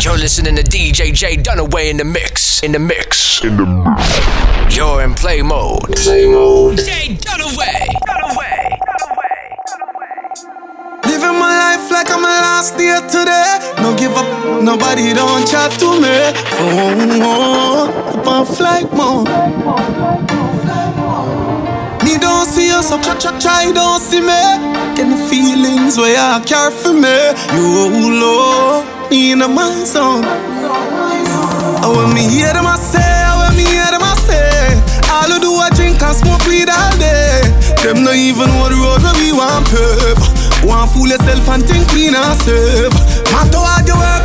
You're listening to DJ J Dunaway in the mix. In the mix. In the mix. You're in play mode. Play mode. J Dunaway. Dunaway. Living my life like I'm a last day today. No give up, nobody don't chat to me. Oh, up on flight mode. Me don't see you, so try, try, try don't see me. Get the feelings where I care for me. You, oh, Lord, me in my zone. Oh, when me hear them, I say, oh, when me hear them, I say. All I do, I drink and smoke weed all day. Them not even the road we want pave. Want fool yourself and think we not safe. Matter how you work,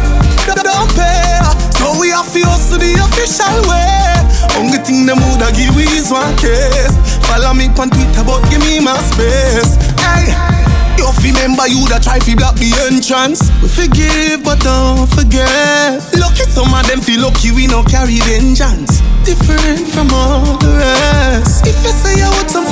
don't pay. So we have to hustle the official way. Only thing the mood I give is one case. Follow me on Twitter, but give me my space. Hey. You remember you that try to block the entrance. We forgive, but don't forget. Lucky some of them feel lucky we no carry vengeance. Different from all the rest. If you say you want some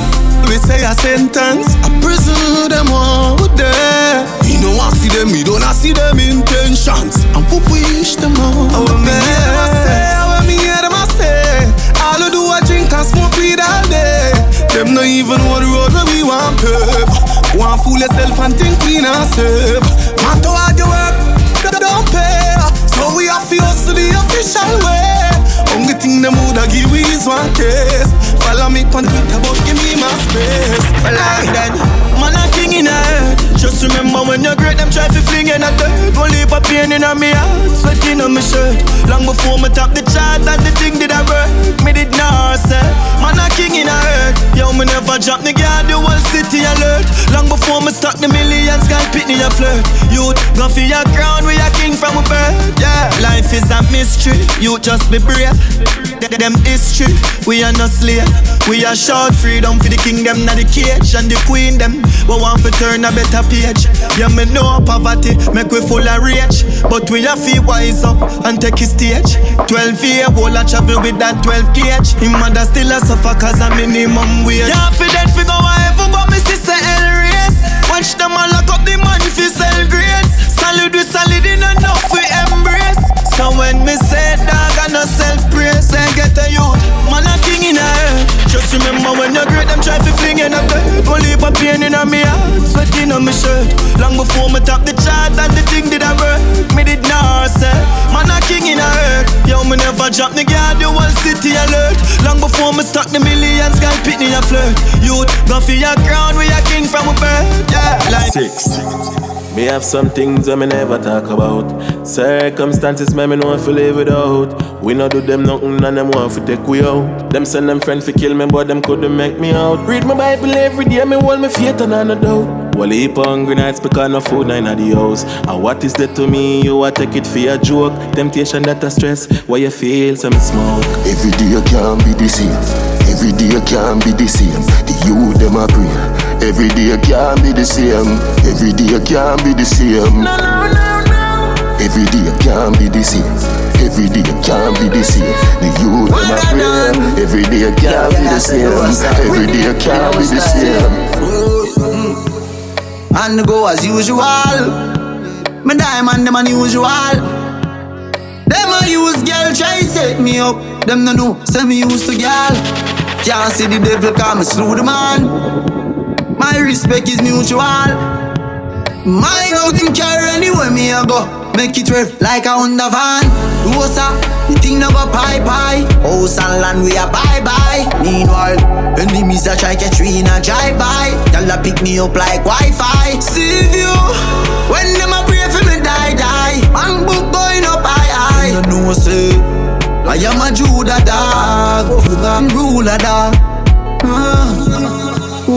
we say a sentence. A prison them all there. Me no want see them, we don't see them intentions. And we wish them all. I want me hear them I say, I want me hear them I say. All I do I drink and smoke weed all day. Them no even the road where we want pave. Want fool yourself and think we not safe. Matter how you work, don't pay. So we have to hustle the official way. Only thing the mood I give is one case. Follow me on Twitter, but give me my space. Well, like that, man, a king in head. Just remember when you're great, them try to fling in a dirt. One leap of pain in my heart, sweating on my shirt. Long before me top the chart, and the thing did I work. Me did not say, man, a king in a head. Yo, me never drop the guard, the whole city alert. Long before me start the millions, God pick me a flirt. Youth, go for your crown, we a king from a birth. Yeah, life is a mystery. You just be brave. Them history, we are not slave. We are short freedom for the kingdom, not the cage and the queen them. We want to turn a better page. Yeah, me know poverty make we full of rage, but we have to wise up and take his stage. 12 year old I travel with that 12 gauge. Him mother still a suffer cause a minimum wage. Yeah, for that we go heaven, but me sister El race. Watch them all lock up the money for sell grades. Solid we solid enough we. So when me say dog, I no self praise, I get a youth. Man, a king in a head. Just remember when you're great, them try to fling in a bed. Only a pain in a me heart, sweating on my shirt. Long before me top the chart, and the thing did I work. Me did not say, man, a king in a head. Yo, me never drop the guard, the whole city alert. Long before me start the millions, girl, pick me a flirt. Youth, go for your crown, we a king from a birth. Yeah, like six. Me have some things that me never talk about. Circumstances me me know if live without. We not do them nothing and them want to take we out. Them send them friends to kill me, but them couldn't make me out. Read my Bible every day, me hold me faith and I no doubt. Well, heap hungry nights because no food in the house. And what is that to me? You a take it for a joke. Temptation that a stress. Why you feel some smoke? Every day can't be the same. Every day can't be the same. The you them a pray. Every day can't be the same. Every day can't be the same. no, no, no, no. Every day can't be the same. Every day can't be the same. The youth them a pray. Every day can't be the same. Every day can't be the same. And go as usual. Me diamond them unusual. Them a use girl try set me up. Them no know, say me used to girl. Can't see the devil come slew the man. My respect is mutual. My nothing care anywhere me a go. Make it rev like a Honda van. Rosa, the thing no go pie pie. House and land we a bye bye. Meanwhile, enemies a try catch we in a drive by. Y'all a pick me up like Wi-Fi. See you when them a pray for me die die. Man book going up high high. You know I say I am a Judah dog, ruler dog. Ah.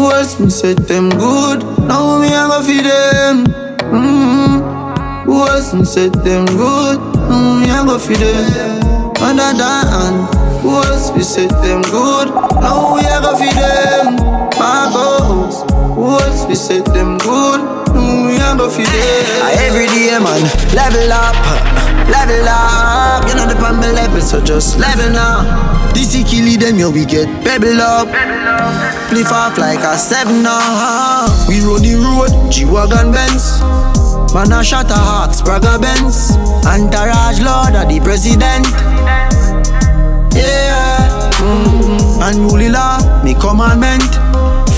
Else me set them good? Now me a go feed them. Mm-hmm. Who else me set them good? Now me a go feed them. Other than who else we set them good? Now we a go feed them. Marcos. Who else we set them good? Now we a go feed them. Every day man, level up, level up. You know the on level, so just level now. This is kill them, yo, we get pebble up. Flip off like a seven. We run the road, G-Wagon Benz. Man a shot a hawk, Spragga Benz. Entourage Lord, the president. Yeah. Mm-hmm. Unruly law, me commandment.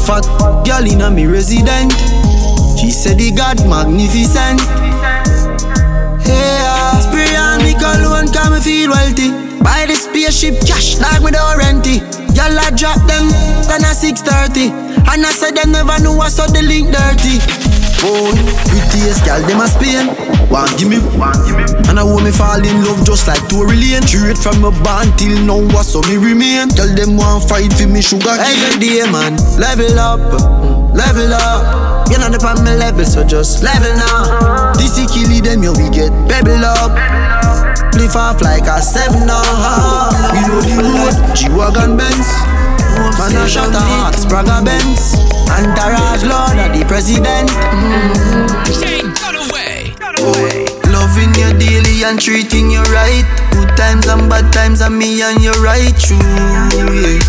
Fat girl in a me resident. She said the God magnificent. Spray on me cologne, come me feel wealthy. Buy the spaceship cash, like me don't rent it. Y'all I drop them, then at 6.30 And I said them never know I saw the link dirty. Oh, prettiest gal, them a Spain. Want give me, want give me. And I want me fall in love just like Tory Lane. Straight from my band till now, I saw me remain. Tell them want fight for me sugar cane. Every day, man, level up, mm, level up. You know the on my level, so just level now. This is killing them, yo, we get pebble up Lift off like a seven now. We know the road, G-Wagon Benz. Man a shot a hot Spragga Benz. Entourage Lord of the President. Mm. Loving you daily and treating you right. Good times and bad times and me and you right true. Yeah.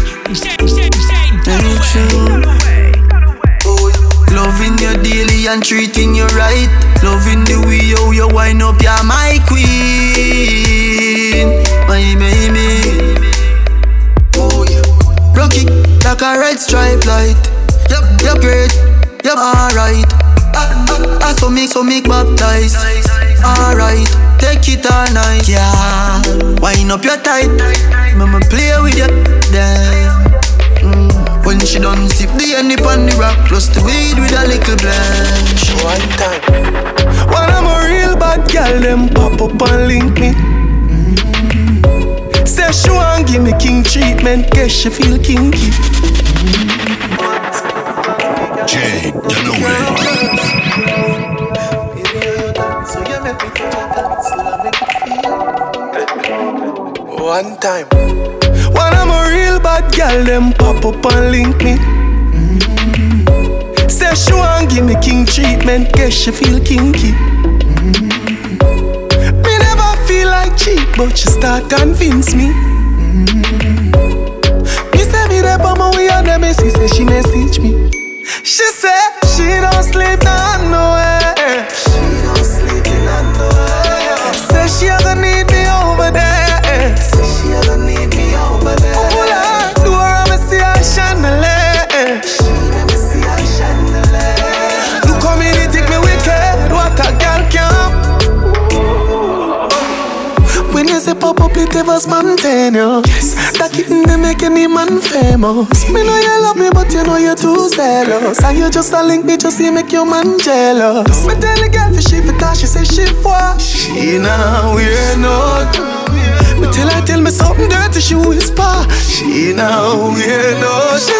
Ain't true. Loving you daily and treating you right. Loving the way you, you wind up, you're my queen. My baby. Oh yeah. Rocky like a red stripe light. Yep, yep, great. Yep, alright. I, I, I so make, so make baptized. Alright, take it all night, yeah. Wind up your tight. Mama play with you, damn. When she done sip the honey on the rock Plus the weed with a little blanche One time. When I'm a real bad girl Them pop up and link me. Mm-hmm. Say she want give me king treatment Guess she feel kinky. Jay Dunaway One time bad girl, them pop up and link me. Mm-hmm. Say she want give me king treatment, guess she feel kinky. Mm-hmm. Me never feel like cheap, but she start convince me. Mm-hmm. Me say me there on my way and them she say she message me. She say she don't sleep down nowhere. It ever spontaneous. Yes. That kitten they make any man famous. Me know you love me, but you know you're too zealous. And you just a link me, just see make your man jealous. Me tell the girl for she for that, she say she for. She now we're not. Me tell her tell me something dirty, she whisper. She now we're not. She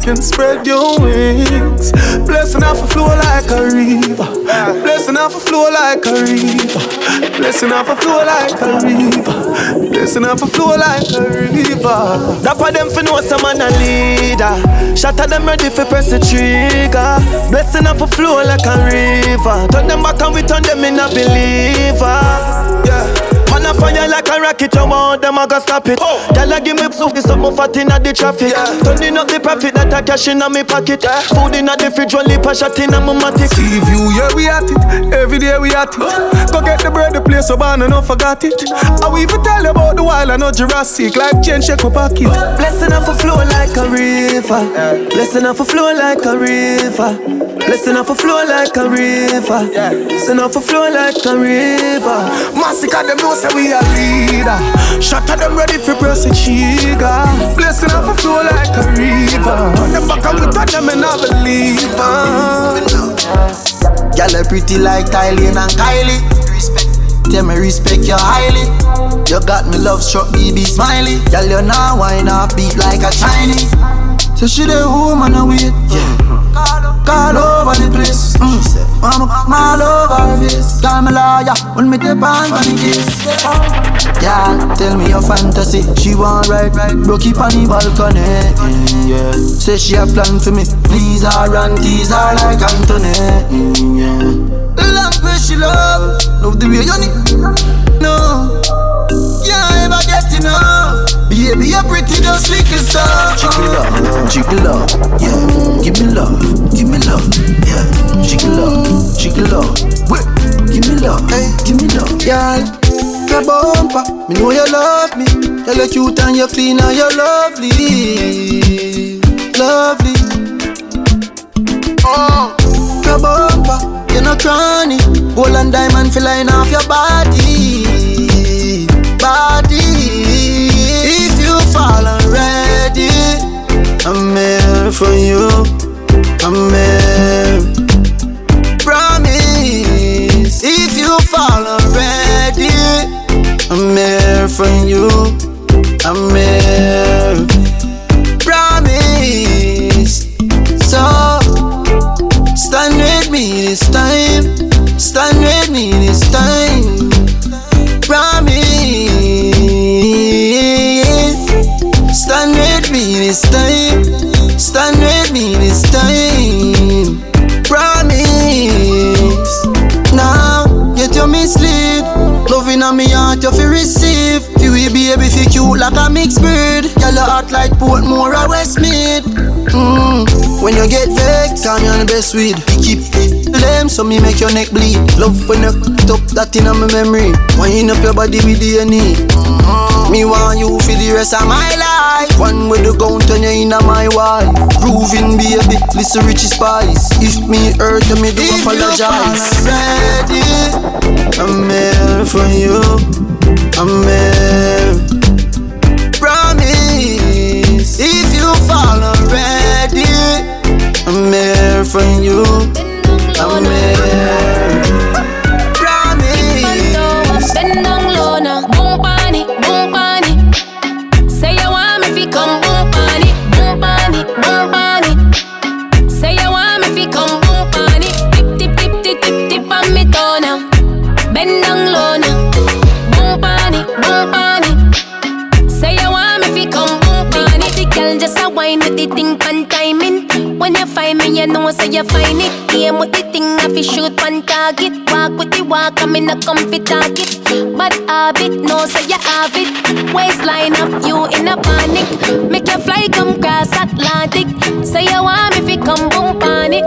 can spread your wings. Blessing off a flow like a river. Blessing off a flow like a river. Blessing off a flow like a river. Blessing off a flow like a river. Dapper them for know some man a leader. Shatter them ready for press the trigger. Blessing off a flow like a river. Turn them back and we turn them in a believer. Yeah. Man a fire like a rocket, you want them, I got stop it. Oh. Girl, I give me soup, this something fat in the traffic. Yeah. Turning up the profit that I cash in my pocket. Yeah. Food in the fridge, one lip a shot in my matic. See view, yeah, we at it. Every day we at it. Go get the bread, the place so bad, and don't forgot it. I will even tell you about the wild, I know Jurassic. Life change, check my pocket. Blessing off a flow like a river. Blessing off a flow like a river. Blessing off a flow like a river. Blessing off a flow like a river. Massacre them know say we a leader. Shut them ready for press the trigger. Blessing off a flow like a river. On the back of we turn them and I believe. Girl, you pretty like Kylie and Kylie. Respect. Tell me respect you highly. You got me love struck, baby smiley. Girl, you now wine off beat like a Chinese. So she the woman I wait. Yeah. Call over the place. Mm. My love her face. Call me lawyer when me take on the case. Yeah, tell me your fantasy. She want right, ride, broke it on the balcony. Yeah, say she a plan for me. Please her and tease her like Anthony. Yeah, the language she love, love the way you need. No, can't ever get enough. Baby, you're pretty, just a star. Jiggle love, jiggle love, yeah. Give me love, give me love, yeah. Jiggle love, jiggle love, wait. Give me love, hey, give me love, yeah. Your bumper, me know you love me. You look cute and you're clean and you're lovely, lovely. Oh, your bumper, you no cranny. Gold and diamond flying off your body, body fall already. I'm here for you. I'm here. Promise. If you fall already, I'm here for you. I'm here. Like Portmore or Westmead. Mm. When you get vexed, I'm your best weed. Keep them so me make your neck bleed. Love when you top that in my memory. Wind up your body with DNA. Mm-hmm. Me want you for the rest of my life. One with the gun turn you in my wife. Proving baby, listen Richie Spice. If me hurt, me do apologize. ready, I'm here for you. I'm here. If you fall already, I'm here for you. I'm here. Find it. Aim with the thing, I fi shoot pan target. Walk with the walk, I'm in a comfy target. But habit, no say you have it. Waistline of you in a panic. Make you fly come cross Atlantic. Say you want me fi come boom pan it,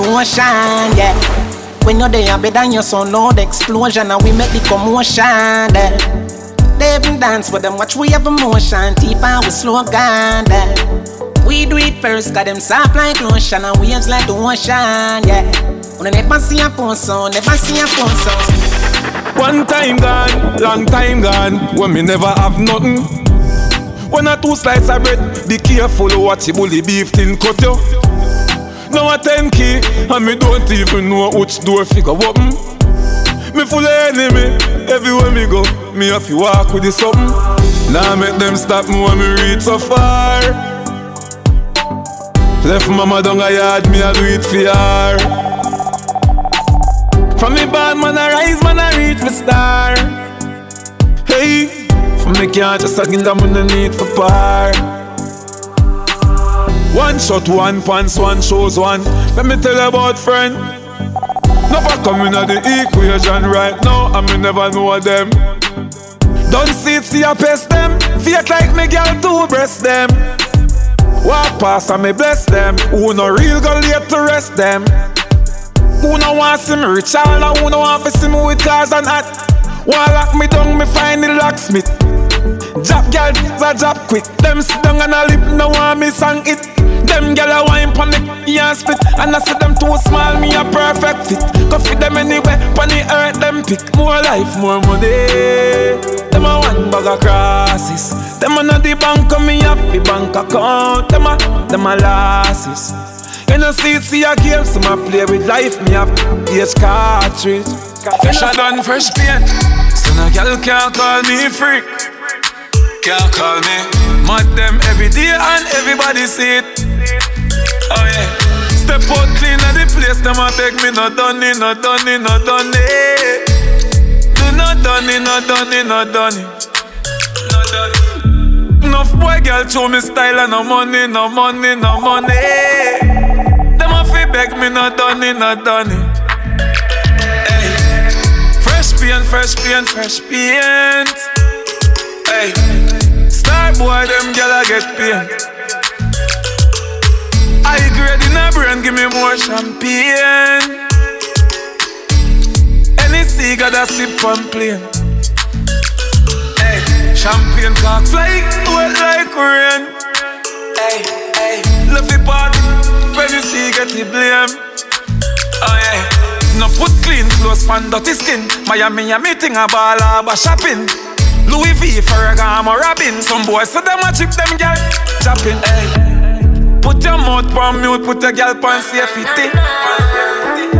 ocean, yeah. When you're there, better than your son, loud explosion, and we make the commotion, there. They even dance with them, watch we have emotion, deep and we slow down, there. We do it first, got them soft like lotion, and waves like the ocean, yeah. When I never see a phone sound, never see a phone sound. One time gone, long time gone, when me never have nothing. When a two slices of bread, be careful what you bully beef thing cut you. Now a ten key, and me don't even know which door figure open. Me full of enemy, everywhere me go, me have to walk with the something. Now make them stop me when me reach so far. Left mama down a yard, me a do it for her. From me bad man I rise, man I reach me star. Hey, from me can't just a on the need for par. One shot, one pants, one shows one. Let me tell you about friend. Never coming at the equation right now, and me never know them. Don't see it, see a pest them. Fake like me girl to breast them. Walk past and me bless them. Who no real go late to rest them. Who no want see me rich all and who no want to see me with cars and hat. One lock me down, me find the locksmith. Drop girl, a drop quick. Them sit down and a lip, no want me sang it. Them gyal a wine pon me, yeah spit. And I see them too small, me a perfect fit. Go fit them anywhere, pon the earth them pick. More life, more money. Them a one bag of crosses. Them a not the bank, me have the bank account. Them a, them a losses. You know see, see a game, so I play with life. Me have PS cartridge. Fresher than fresh paint. So no girl can't call me freak. Can't call me. Mad them every day and everybody see it. Oh yeah. Step out clean at the place, them a beg me not done it, not done it, not done it. Do not done it, not done it, not done it. Not done. Enough boy girl show me style and no money, no money, no money. Them a fi beg me not done it, not done it. Hey, fresh paint, fresh paint, fresh paint. Hey, star boy them gyal a get paint. I grade in a brain, give me more champagne. Any cigar that sip on plane. Hey, champagne cocks like wet like rain. Hey, hey, love the party when you see get the blame. Oh yeah, no put clean clothes on dirty skin. Miami a meeting a ball a shopping. Louis V, Ferragamo, Robin. Some boys so them a chip them girl chopping. Hey. Put your mouth on mute, put your girl on safety.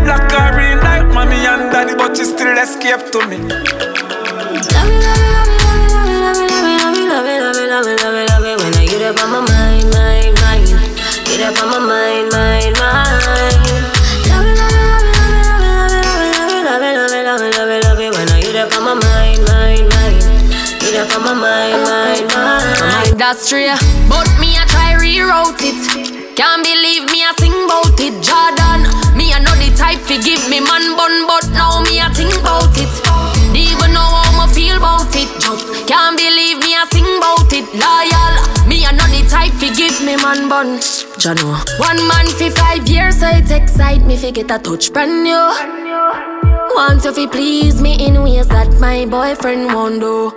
Lock her in like mommy and daddy, but she still escape to me. Love it, love it, love it, love it, love it, love it, love it, love it, love it. When I get up on my mind, mind, mind. Get up on my mind, mind, mind. Love it, love it, love it, love it, love it, love it, love it, love it, love it, it. When I get up on my mind, mind, mind. Get up on my mind, mind, mind. Industry, but me I try rewrote it. Can't believe me I sing about it, Jordan. Me I know the type fi give me man bun, but now me I think about it. Even know how me feel about it. Just can't believe me I sing about it, loyal. Me I know the type fi give me man bun. Jano. One man fi five years, so it excite me fi get a touch brand new. Want you please me in ways that my boyfriend won't do.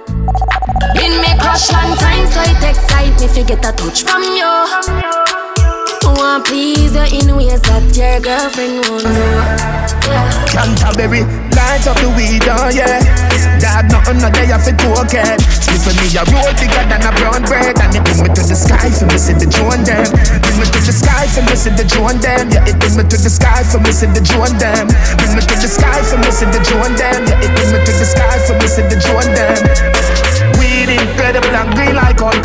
Been me crush long time, so it excite me fi get a touch from you. Want please you in ways that your girlfriend won't do. Canterbury, light up the weed, oh yeah. Dad, nothing no day off it okay. Sleep for me, a roll bigger than a brown bread. And it bring me to the sky for me, see the drone them. Bring me to the sky for me, see the drone them. Yeah, it bring me to the sky for me, see the drone them. Bring me to the sky for me, see the drone them. Yeah, it bring me to the sky for me, see the drone them. Weed incredible and green like Hulk.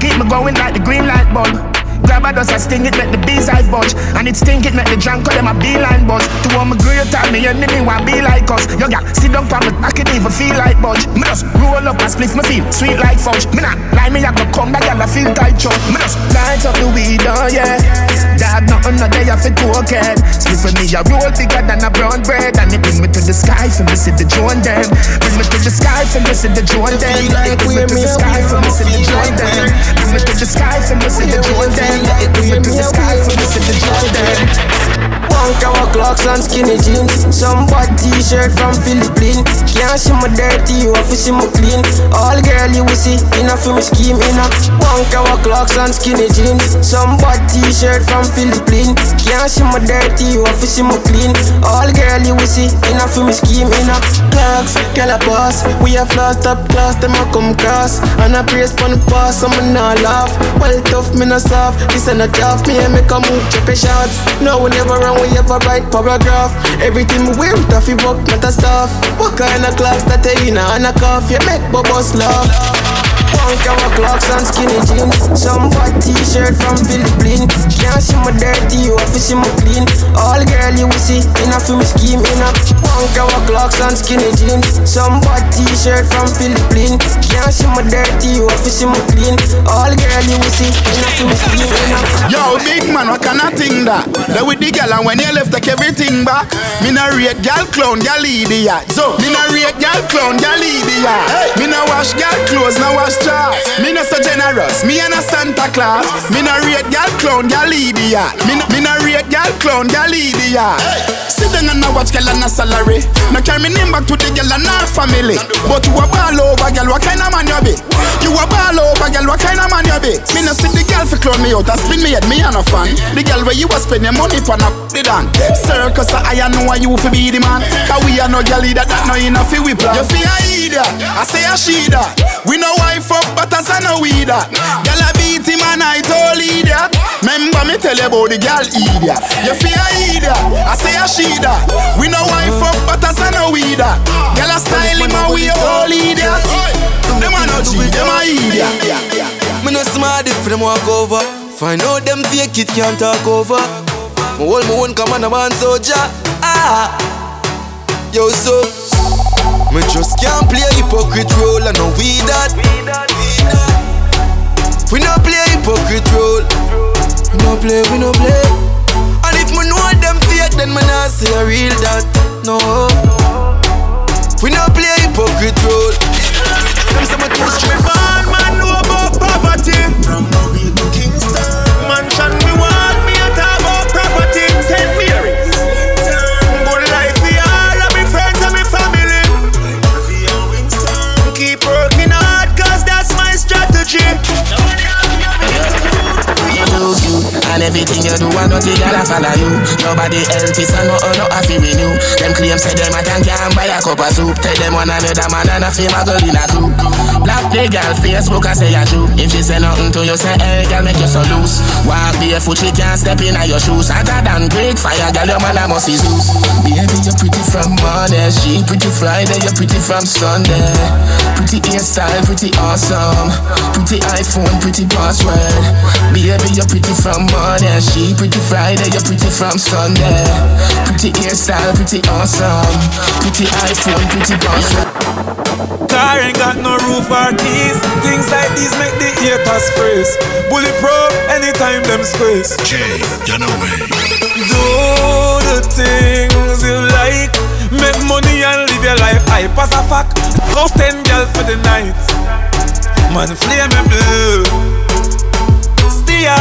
Keep me going like the green light bulb. Grab a dust, I sting it, make the bees eyes bunch. And it stink it, make the drunk call them a beeline buzz. To all my great time, me enemy want be like us. Yo, yeah, sit down for me, I can even feel like budge. Me just roll up and split my feel sweet like fudge. Me not lie, me I go come back and I feel tight chop. Me just light up the weed, oh yeah. Dad, nothing no day off it cocaine. Split for me, a roll bigger than a brown bread. And it bring me to the sky for me, see the drone them. Bring me to the sky for me, see the drone them. Bring me to the sky for me, see the drone them. Bring me to the sky for me, see the drone them. It bring me to the sky for the drone them. One cover clocks and skinny jeans. Some bad t-shirt from Philippines. Can't see my dirty, you have to see my clean. All girl you will see, enough for me scheme, enough. One cover clocks and skinny jeans. Some bad t-shirt from Philippines. Can't see my dirty, you have to see my clean. All girl you will see, enough for me scheme, enough. Clocks, girl a boss. We have lost up class, them a come cross. And I praise pon the pass, so me not laugh. Well tough, me not soft. This ain't a job, me and make a move, check a shots. No, we never wrong, we ever write paragraph. Everything we wear, tough, work, not a stuff. What kind of class that they in and a cough? You make bubbles laugh. One cover clocks and skinny jeans. Some bad t-shirt from Philippines. Can't see my dirty, you have to see my clean. All girl you will see, enough for me scheme, enough. One cover clocks and skinny jeans. Some bad t-shirt from Philippines. Can't see my dirty, you have to see my clean. All girl you will see, enough for me scheme, enough. Yo, big man, what kind of thing that? That with the girl and when you left, take everything back. Me na rate girl clown, girl idiot. So, me na rate girl clown, girl idiot. Me na wash girl clothes, na wash jaws. Me na so generous, me and a Santa Claus. Me na rate girl clown, girl idiot. Me na, me na rate girl clown, girl idiot. Sit down and a watch girl and a salary. Now carry me name back to the girl and her family. But you a ball over girl, what kind of man you be? You a ball over girl, what kind of man you be? Me no see the girl fi clown me out and spin me head, me and a fan. The girl where you a spend your money for no the dan. Circus I know you fi be the man. Cause we are no girl that that no enough fi we plan. You fi a idiot, I say a she that. We no wife up, but I know we that. Ah. Girl I beat him and I told idiot. Remember me tell you about the girl idiot. You fi a idiot, ah. I say a she that. We no wife up, but I know we that. Girl I style him and we all idiot. Them a no G, them a idiot. Me no smart if them walk over. Find out them fake it can't talk over. Me hold my own a man soldier. Ah, yo so. Me just can't play a hypocrite role and no we that. We no play hypocrite role. We no play, we no play. And if me know them fake, then me not say a real that. No. We no play hypocrite role. Them say And everything you do and nothing gonna follow you. Nobody else is no oh no happy with you Them claim say them a tank can buy a cup of soup. Tell them one another man and a fame a girl in a group The girl Facebook I say I do. If she say nothing to you say hey girl make you so loose. Walk barefoot she can't step in your shoes. Hotter than great fire girl your man a must be Zeus. Baby you're pretty from Monday She pretty Friday you're pretty from Sunday. Pretty hairstyle pretty awesome. Pretty iPhone pretty password. Baby you're pretty from Monday She pretty Friday you're pretty from Sunday. Pretty hairstyle pretty awesome. Pretty iPhone pretty password. Car ain't got no roof or Things like these make the haters freeze. Bulletproof anytime them squeeze. Jay Dunaway. Do the things you like. Make money and live your life. I pass a fact. House ten girl for the night. Man flame me blue. Steer.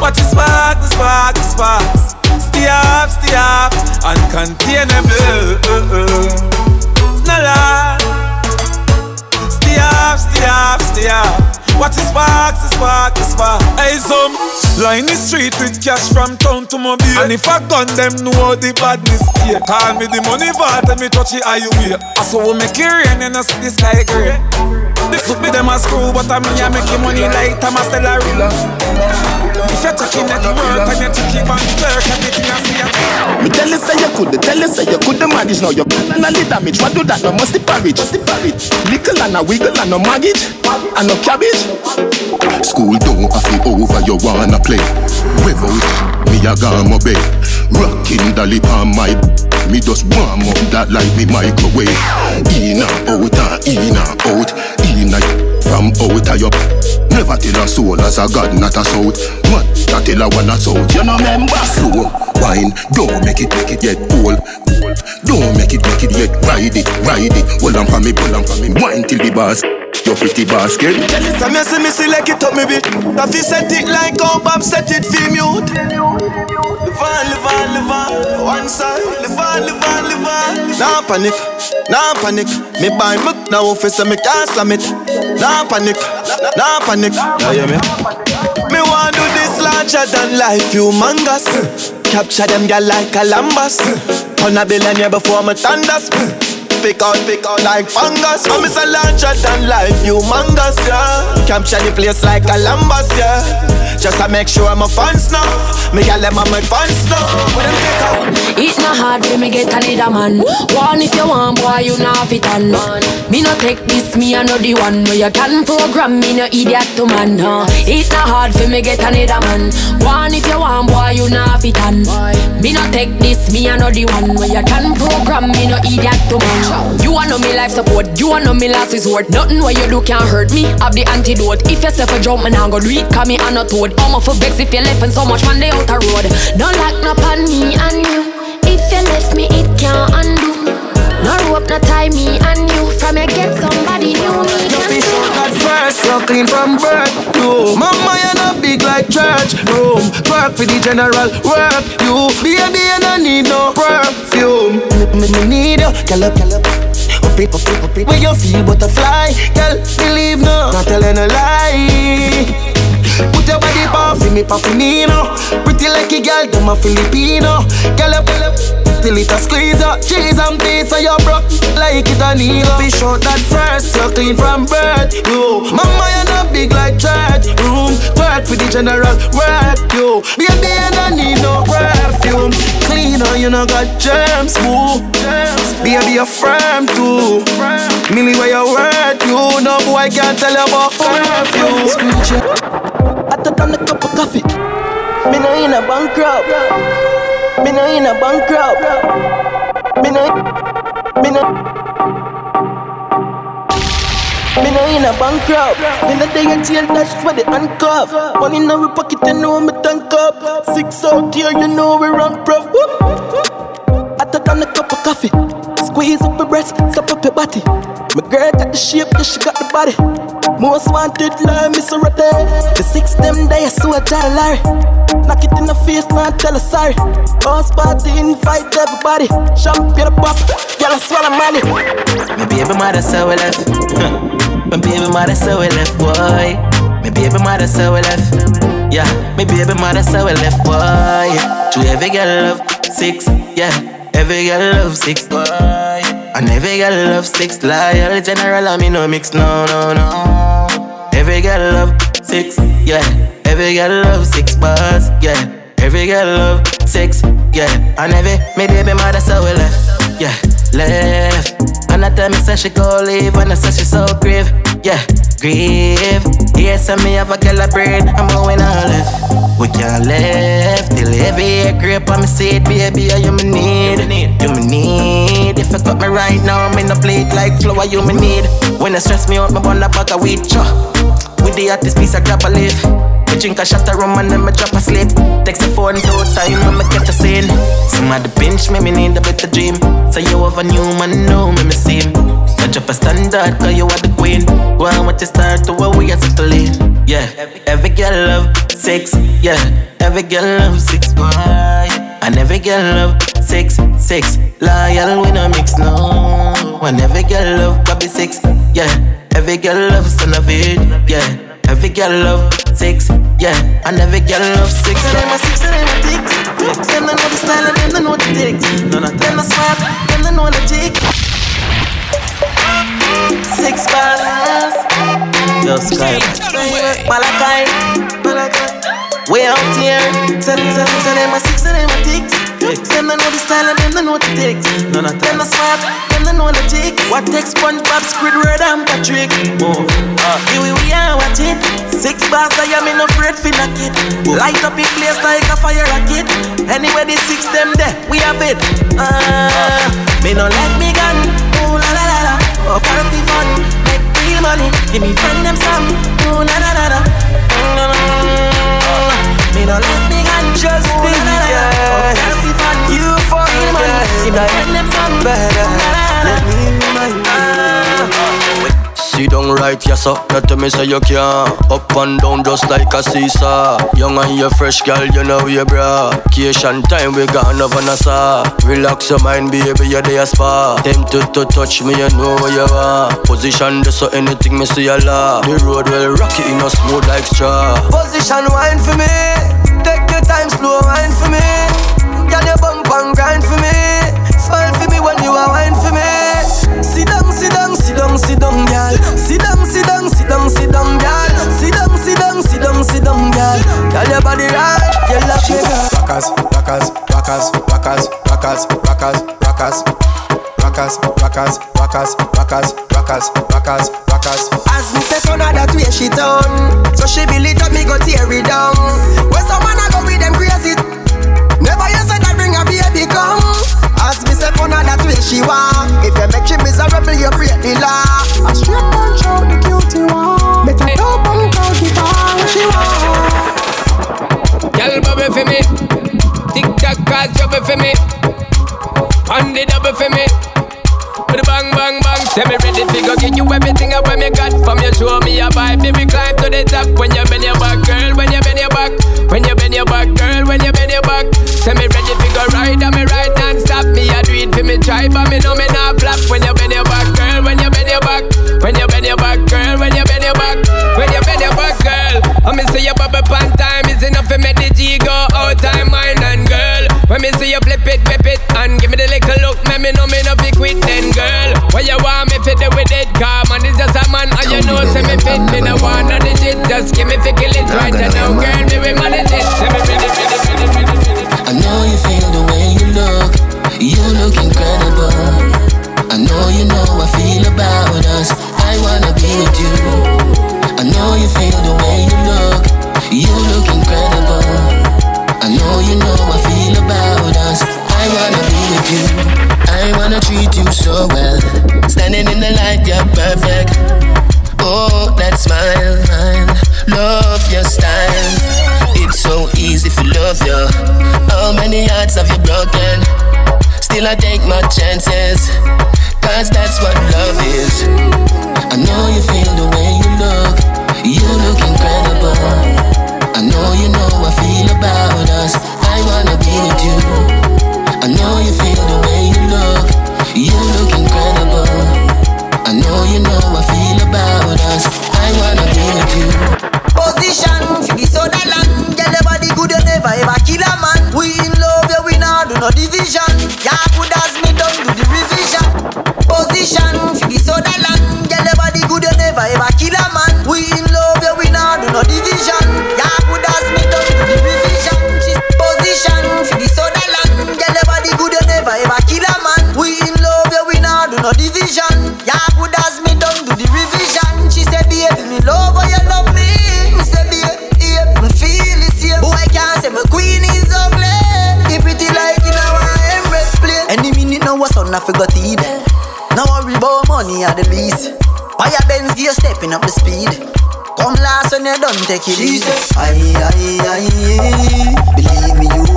Watch the spark, the spark, the sparks. Stay up, stay up, uncontainable. Uh, uh, uh. It's not lie. Stay up, stay up, stay up. Watch the sparks, the spark, the spark. Hey, some line the street with cash from town to mobile. And if I gun them, know the badness here. Call me the money vault and me touch it highway. I saw we make it rain and I see the sky gray. The foot be them a screw, but I me I make the money like I'm a stellar real. If you're talking at work and you're talking about clerk, everything I see. I- Me tell you say you could, tell you say you could manage now. You plan and a little damage. What do that? No must the porridge. Must the. Little and a wiggle and no mortgage and no cabbage. School don't have it over, you wanna play. Without me, I got my bed. Rocking dolly on my me just warm up that like me microwave. In and out and in and out, in and from out of your. Never tell a soul as a god, not a south. What? That tell a one a south. You know member slow wine. Don't make it, make it yet old. Don't make it, make it yet ride it, ride it. Hold on for me, pull on for me. Wine till the bars. Your pretty basket. Tell me, see me select it up me bit. If you set it like how Bob set it, feel mute. Live on, live on, live on. One side, live on, live on, live on. Nah panic, nah panic. Me buy milk now office and me can't slam it. Nah panic, nah panic. Yeah, yeah, me. Me want do this larger than life, humongous. Capture them girl like a lambas. On a billionaire before me thunders. Pick out, pick like fungus. I'm a larger than life, humongous, yeah. Capture the place like a lambas, yeah. Just to make sure I'm a fans know. Me gal and my fans know. What them out? Hard for me get another man. One if you want, boy, you not fit on. Me no take this, me I know the one where you can program me no idiot to man. No. It's not hard for me get another man. One if you want, boy, you not fit on. Me no take this, me I know the one where you can program me no idiot to man. You want know me life support, you want know me last resort. Nothing what you do can hurt me. I've the antidote. If you say for jump, me nah go do. Cause me I not toad. I'm for vex if you left and so much man they out the road. No lock no on me and you. If you left me, it can't undo. No rope, no tie me and you. From you get somebody new. Me No fish out that fresh, so clean from birth. No, mama you not big like church. Room, work for the general work. You, baby, you don't need no perfume. Me, me need you, up, girl up. Up it, up it, up it. When you feel butterfly, girl, believe no. Not and a lie. Put your body off for me, Pafinino. Pretty like a girl, them a Filipino. Girl, up, up till it a squeeze up. Cheese and beats, so you broke like it a needle. Fish out that first, so clean from birth. Yo, mama, you not big like church. Room, work for the general work. Yo, baby, you don't need no perfume. Clean on you, no got germs. Ooh, baby, you're firm too. Millie, where you work, you. No boy I can't tell you about curfew. I took on a cup of coffee. Me no in a bankrupt. Me no in a bankrupt. Me no. Me no. Me no in a bankrupt. Me no day a jail dash for the handcuff. Money in our pocket, you know me tank up. Six out here, you know we run. I took on a cup of coffee. Squeeze up your breast, stop up your body. My girl got the shape, yeah, she got the body. Most wanted, like Miss Rete. The six them days, so I try Larry. Knock it in the face, not tell her sorry. Boss party, invite everybody. Champion pop, y'all I swallow money. My baby mother so we left. my baby mother so we left, boy. My baby mother so we left. Yeah, my baby mother so we left, boy. To every girl love six, yeah. Every girl love six, boy. And every girl love six, loyal general. I mean no mix, no, no, no. Every girl love six, yeah. Every girl love six bars, yeah. Every girl love six, yeah. And every me baby mother so we left, yeah, left. And I tell me say she go leave, and I say she so grave, yeah, grieve. Yes, I me have a girl a brain, I'm going all left. We can't left till every grip on me seat, baby. Are you me need? You me need. If I cut me right now, I'm in a plate like flour. You me need. When I stress me out, my bun a bag of weed, cho. With the hottest piece, I grab a leaf. Me drink a shot of rum and then me drop a. Text the phone no time when me get the scene. Somebody pinch me, me need a better dream. So you have a new man, know me, me see him. I drop a standard, cause you are the queen. Why want you start to where we are settling? Yeah, every girl love six, yeah. Every girl love six, boy. And every girl love six, six. Loyal, we no mix, no. And every girl love copy six, yeah. Every girl love son of it, yeah. Every girl love six, yeah. And every girl love six. So them a six, so them a ticks. Them they know the style and them they know the ticks. Them a smart, them they know the tick. Six bars. Yo, Sky. Malachi, Malachi. Way out here. So, so, so them a six, so them a ticks. Them they know the style and them they know the ticks. None of Them a smart, them they know the tick. What takes SpongeBob, Squidward and Patrick? Move. Uh, here we, we are watch it. Six bars, I am in a afraid for knock it. Light up in place like a fire rocket. Anyway, the six them there, we have it. Uh, me no let me gun. Ooh la la la la. Oh, can't fun. Make real money. Give me friend them some. Ooh la la la la. Mm, Me no let me gun. Just be fun. You for real money. Give me them. Better. Let me remind you. Sit down right, yes sir. Not tell me say you can't. Up and down just like a seesaw. Young and you fresh, girl, you know you bra. Vacation time, we gone over Nassau. Relax your mind, baby, you're there spa. Tempted to touch me, you know where you are. Position this so anything me see you laugh. The road will well rocky, in a smooth like straw. Position wine for me. Take your time, slow wine for me. Girl, you bump and grind for me. Smile for me when you are wine for me. Sit down, sit down, sit down, sit down, girl. Sit down, sit down, sit down, sit down, girl. Sit down, sit down, sit down, sit down, girl. Girl, your body right, you love me, girl. Rockers, rockers, rockers, rockers, rockers, rockers, rockers. Rockers, rockers, rockers, rockers, rockers, rockers, rockers. As me say turn her that way she done So she build it up, me go tear it down Where some man a go with them crazy Never you said that bring a baby come As me say turn her that way she want If you make she miserable, you break the law A straight man show the cutie one Better don't bump out the bar she want Girl, bubble for me. Tick tock, cause trouble for me. On the double for me. Say me ready to go give you everything I want me got from you. Show me a vibe, baby, climb to the top. When you bend your back, girl. When you bend your back. When you bend your back, girl. When you bend your back. Say me ready to go ride, and me ride non-stop. Me a do it for me try, but me know me not flop. When you bend your back, girl. When you bend your back. When you bend your back, girl. When you bend your back, when you bend your back, girl. I me see you bubble pan time is enough to make the G go out time, mine and girl. When me see you flip it, whip it, and give me the little look, let me know me no be quit then, girl. What you want me fit with it, car man is just a man, and you know say me fit, me no just give me fi kill it right now, girl. Me we manage it, me. I know you feel the way you look, you look incredible. I know you know I feel about us. I wanna be with you. I know you feel the way you look. You look incredible. I know you know I feel about us. I wanna be with you. I wanna treat you so well. Many hearts have you broken? Still, I take my chances. Cause that's what love is. I know you feel the way you look. You look incredible. I know you know I feel about us. I wanna be with you. No division. Yeah, good forgot to eat. Now worry about money at the least. Buy a Benz gear stepping up the speed. Come last when you done take it easy. Aye, aye, aye. Believe me, you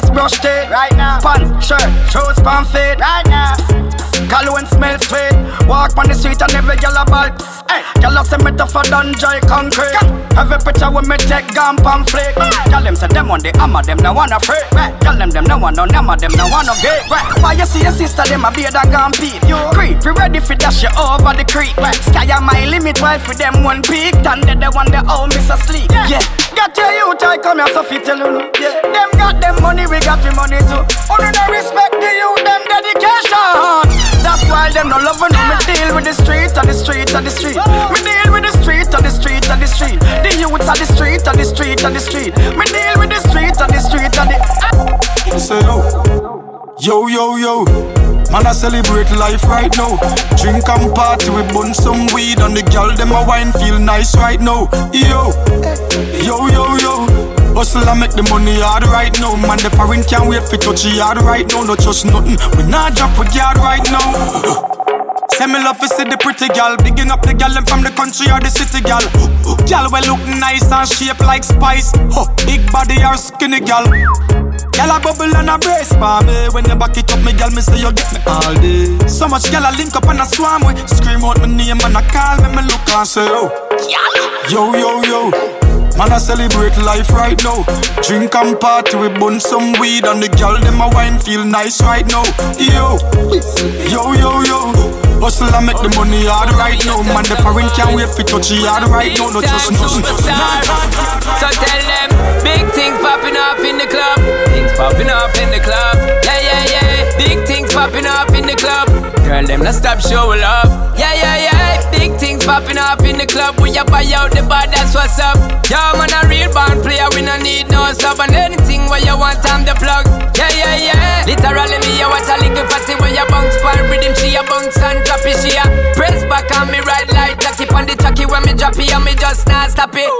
face, brush teeth, right now. Pants, shirt, shoes, pants, fit, right now. Cologne smell sweet. Walk on the street and every gyal a ball. Hey, gyal a say me tougher than dry concrete. Every picture with me take gum pamphlet. Gyal them say them on the hammer, them no wanna afraid. Gyal them them no want no hammer, them no want no gate. Why you see your sister them a beard and gun beat? You creep, we ready for dash you over the creek. Sky a my limit, while for them one peak. Then they the one they all miss asleep. Yeah, get your youth, I come here so fit you. no. Yeah, them got them money, we got the money too. Only no respect the youth, them dedication. That's why them no love when me deal with the street and the street and the street. Me deal with the street and the street and the street. The youths are the street and the street and the street. Me deal with the street and the street and the. Say yo, yo, yo. Man, I celebrate life right now. Drink and party, we bun some weed, and the girl them a wine feel nice right now. Yo, yo, yo, yo. Hustle and make the money hard right now. Man, the foreign can't wait for touch the yard right now. No trust nothing. We not drop a yard right now. Say me love to see the pretty gal Bigging up the gal them from the country or the city gal Gal well look nice and shape like spice huh. Big body or skinny gal Gal a bubble and a brace for me When you back it up me gal me say you get me all day So much gal a link up and a swarm with Scream out my name and a call me me look and say oh Yo yo yo Man, I celebrate life right now. Drink and party, we bun some weed, and the girl them a wine feel nice right now. Yo, yo, yo, yo. Hustle and make the money hard right now. Man, the foreign can't wait for touch the yard right now. No trust nothing. So tell them, big things popping up in the club. Popping up in the club. Yeah, yeah, yeah. Big things popping up in the club. Girl, them not stop showing love. Yeah, yeah, yeah. Big things popping up in the club. We a buy out the bar, that's what's up. Yeah, man, a real band player. We no need no sub. And anything where you want, I'm the plug. Yeah, yeah, yeah. Literally, me, I watch a little fatty where you bounce for rhythm. She a bounce and drop it. She a press back on me right like Jackie on the jockey when me drop it. And me just not stop it.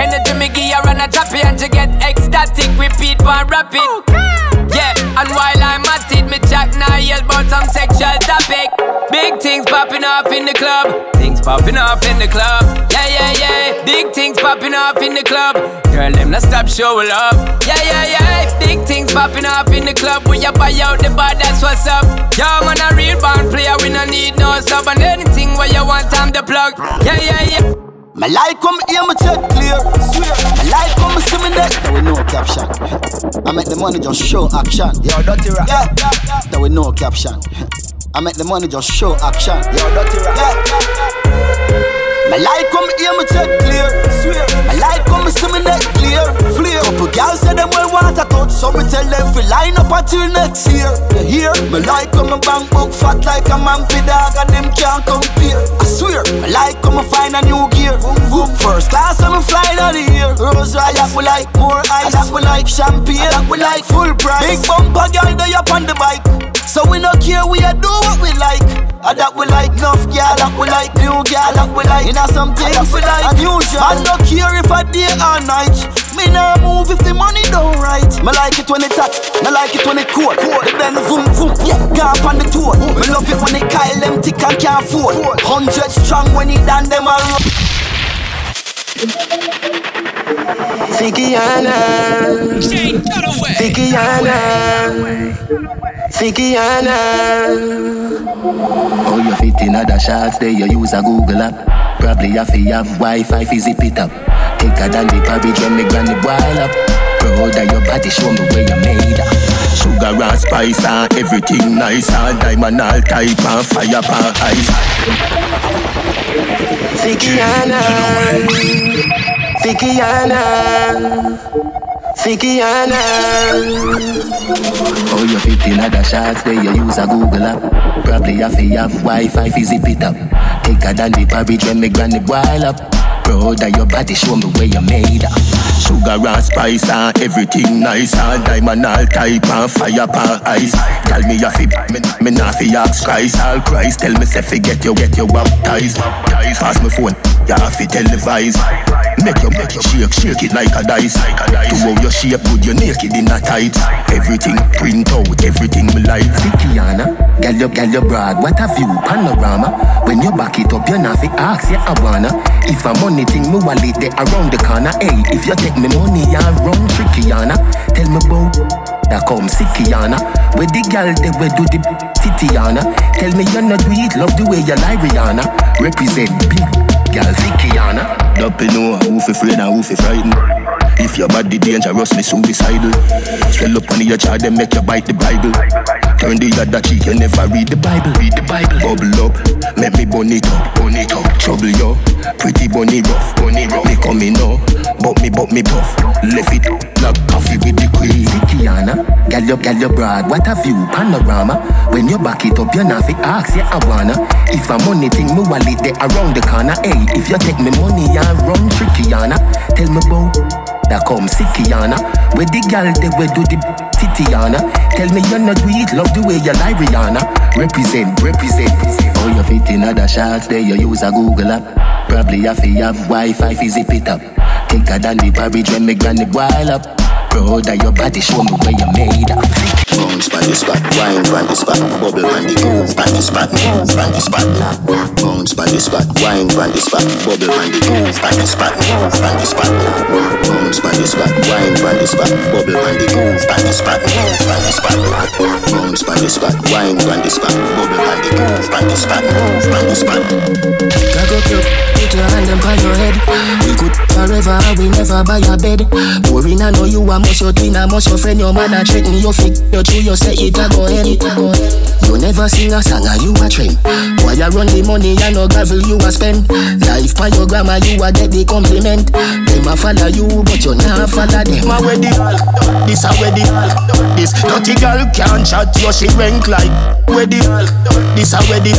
Energy me give her and a drop it. And she get ecstatic. Repeat one rapid. Oh, yeah, and while I'm at it, me jack, now yell about some sexual topic. Big things popping off in the club. Things popping off in the club. Yeah, yeah, yeah. Big things popping off in the club. Girl, them not stop showing love. Yeah, yeah, yeah. Big things popping off in the club. When you buy out the bar, that's what's up. Yeah, man, a real band player. We no need no sub. And anything where you want, time to plug. Yeah, yeah, yeah. My life come here, me check clear. Swear. Life come see me neck. There with no caption. I make the money just show action. Yo, dirty rap. Yeah. There with no caption. I make the money just show action. Yo, dirty rap. Yeah. My life come here, me check clear. Swear. My life come me see me neck clear. Flare. Couple girls say them well want a touch, so me tell them fi line up until next year. You hear? My life come me bank book fat like a man mampy dog, and them can't compare. I swear. My life come me find a new gear. Boom. First class, I'm a out of here. Rose Royal, we like more ice. That we like champagne. That we like full price. Big bumper girl, they up on the bike. So we no care, we a do what we like. And that we like enough girl, that we like new girl, that we like. Inna some things we like unusual. I no care if I day or night. Me nah move if the money don't right. Me like it when it hot, me like it when it cold. The Benz zoom zoom, yeah, go up on the tour. Me love it when it Kyle them thick and can't afford. Hundred strong when it done them a. Fikiana, Fikiana, Fikiana. Oh, you fit in other shots, there you use a Google app. Probably have to have Wi-Fi fi zip it up. Thicker than the porridge when me granny boil up. Proud of your body, show me where you made up. Sugar and spice and everything nice All diamond, all type and fire pan ice Fikiana, Fikiana, Fikiana. Oh, you fit in other shots, there you use a Google app. Probably have to have Wi-Fi fi zip it up. Thicker than the porridge when me granny boil up. Proud of your body, show me where you made up. Sugar and spice and everything nice All diamond, all type and fire pan ice Tell me you fi, me, me nah fi ask Christ All Christ tell me say fi get you, get you baptized Pass me phone, you have fi televise Make you, make you shake, shake it like a dice. To how you shape good, you naked in a tight. Everything print out, everything me like. Fikiana, girl your girl you broad, what a view, panorama. When you back it up, you not fi ask, yeah I wanna. If a money thing, me wallet there around the corner. Hey, if you take me money I run trickyana Tell me about that come sickyana Where the girl they we do the titiana? Tell me you're not do it, love the way you lie Rihanna. Represent big girl sickyana Don't you know. Who fi afraid and who fi frightened If your body dangerous, me suicidal. Swell up on your child, then make you bite the Bible Turn the other cheek, you never read the Bible. Read the Bible. Bubble up, make me bun it up Bun it up. Trouble yo, pretty bunny rough Bunny rough. Me coming now, but me but me puff. Left it, like coffee with the queen. Fikiana, girl you, girl you broad, what a view, panorama. When you back it up, you not fi ask, yeah I wanna. If a money thing, me wallet there around the corner. Hey, if you take me money I run tricky, trickyana Tell me about that come sickyana Where the girl they we do the titiana Tell me you're not do love the way you lie Rihanna. Represent, represent. Oh you fit in other shots, there you use a Google app. Probably have to have Wi-Fi fi zip it up. Thicker than the porridge when me granny boil up Proud of your body, show me where you made up Bounce by the spot, wine by the spot, bubble on the groove by the spot, move by the spot. Bounce by the spot, wine by the spot, bubble on the groove by the spot, move by the spot. Bounce by the spot, wine by the spot, bubble on the groove by the spot, move by the spot. Bounce by the spot, wine by the spot, bubble on the groove by the spot, move by the spot. Cock up your, your hand up on your head. We could forever, we never buy a bed. Boring, I know you a must your twin, I must your friend. Your man a threaten you, fake your true, you say it a go ahead You never sing a song, and you a trend? Why you run the money, and no gravel you a spend? Life by your grandma, you a get the compliment. Them a follow you, but you not follow them. My wedding, this a wedding This dirty girl can't chat, you she rank like Wedding, this a wedding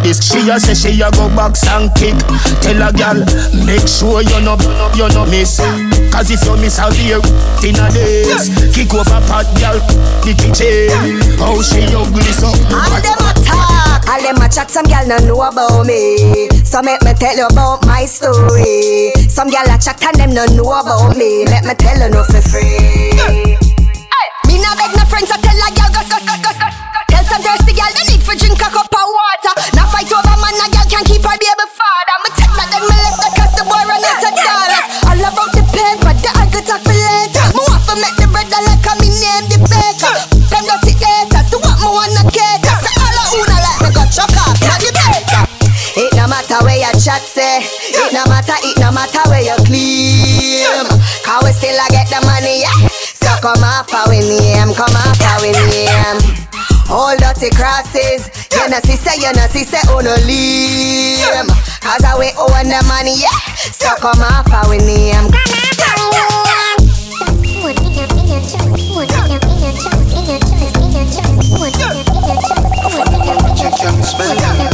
This she a say she a go box and kick tell a gal, make sure you no, you no miss. Cause if you miss out here, in a days, kick over pot gal, the kitchen. How she ugly so. All them a talk, all them a chat, some gal no know about me. So make me tell you about my story. Some gal a chat and them no know about me. Let me tell you no for free. Me not beg no friends, I tell a gal go, go, go, go, go. Tell some thirsty gal they need for drink a cup of water. Now fight over man, a gal can't keep her baby father. No matter it, no matter where you claim. Cause we still a get the money, yeah. So come off our name, come off our name. All dirty crosses, you know see say, you know see say, oh no leave. Cause I we own the money, yeah. So come off our name. Me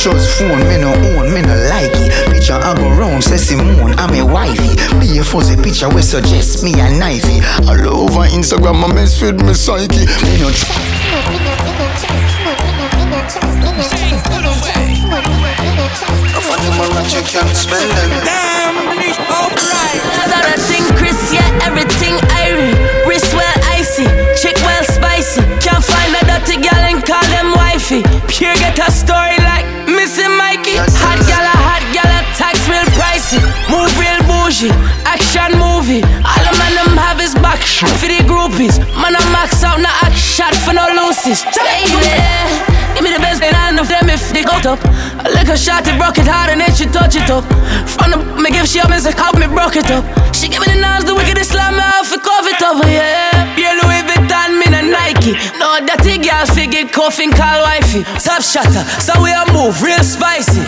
trust phone, me no own, me no like it. Picture I go round, say Simone, I'm a wifey. Be a fuzzy picture we suggest me a knifey. All over Instagram, I mess with me psyche. Me no trust. So that thing Chris, yeah, everything irie. Wrist well icy, chick well spicy. Can't find a dirty gal and call them wifey. Pure get a story real. Move real bougie, action movie. All the man them have his back for the groupies. Man I max out, not act shot for no loses. Baby. Give me the best and I know them if they go up. I lick a shot, it broke it hard and then she touch it up. From the me give she up, it's a cop, me broke it up. She give me the knives, the wicked Islam, me off, it cover it up, yeah. Yeah, Louis Vuitton, me no Nike. No, that girl figure coughing, call wifey. Top shutter, so we a move, real spicy.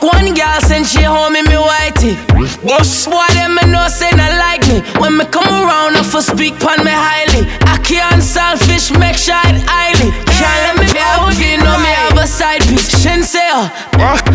One girl send she home in me whitey. Boss boy, them me know say not like me. When me come around, I for speak pon me highly. I can't selfish, make sure it highly. Can't let me be out you know me have a side piece. Shin say, uh,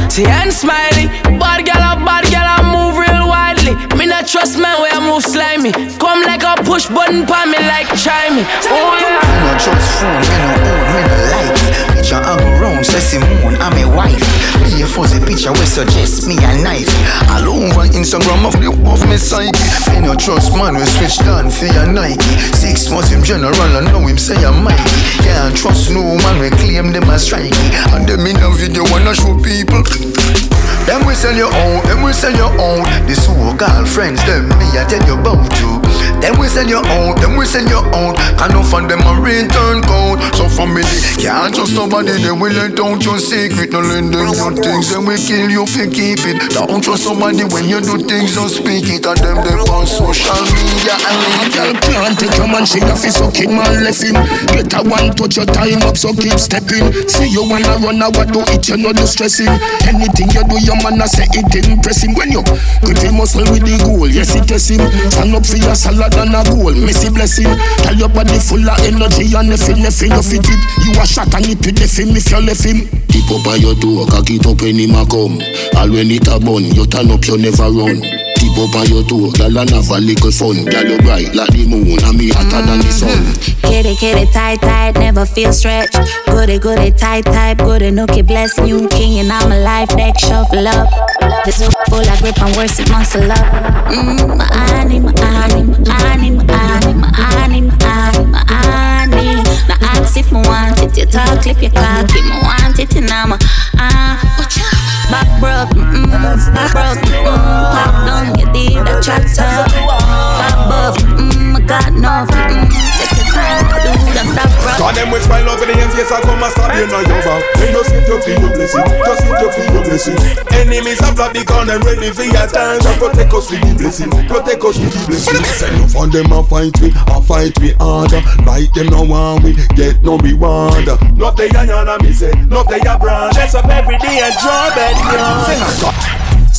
see and smiley. Bad girl, a bad girl, I move real widely. Me not trust man where I move slimy. Come like a push button pon me like try me. Oh yeah. Oh, me no trust phone, me no own, me no like it. Picture I go round, say Simone, I'm a wife. Be a fuzzy picture we suggest me a knife. All over Instagram of the of me psyche. Me no trust man we switch down for your Nike. Six months him general and now him say I'm Mikey. Can't trust no man we claim them as strikey. And them in a video wanna show people. Them we sell you out, them we sell you out. The so-called friends, them me I tell you about you. Them we sell you out, them we sell you out. Can no find them a return code. So family can't trust somebody. They will let out your secret. No lend them your things. Then we kill you if you keep it. Don't trust somebody when you do things. Don't speak it. And them they on social media and Girl can't take your man, she off his sucking man left him. Get a one touch your time up, so keep stepping. See you wanna run, what do it, you know the stressing. Anything you do, your man I say it impress him. When you grip him muscle with the goal, yes it test him. Stand up for your salad and a goal, messy blessing. Tell your body full of energy and nothing, nothing you fit it. You a shot and it with the film if you left him. Keep up by your door, cock it up when him a come. All when it a bun, you turn up, you never run. Up by your toe, girl and have a little fun. Girl you bright like the moon, and me hotter than the sun. Kitty, kitty, tight, tight, never feel stretched. Goody, goody, tight, tight, goody, nookie, bless new king, and I'm a life deck, shuffle up. This is full of grip and worse, it muscle up. Mmm, honey, my honey, my honey, my honey. Now ask if me want it, you talk, clip your cock, if me want it, and I'm a, ah. Back broke, mm, back broke, mm, pop down, you did a chatter. Back buff, mm, I got enough, mm, time, them with smile over the end face I come and stab you now your vow Then just sit you feel your blessing Just sit you feel your blessing Enemies have blood the gun and ready for your time So protect us with the blessing. Protect us with the blessing. Send you from them and fight we I fight we harder Like them no want we Get no reward. Love the iron and me say Love the brand. Dress up every day and draw bed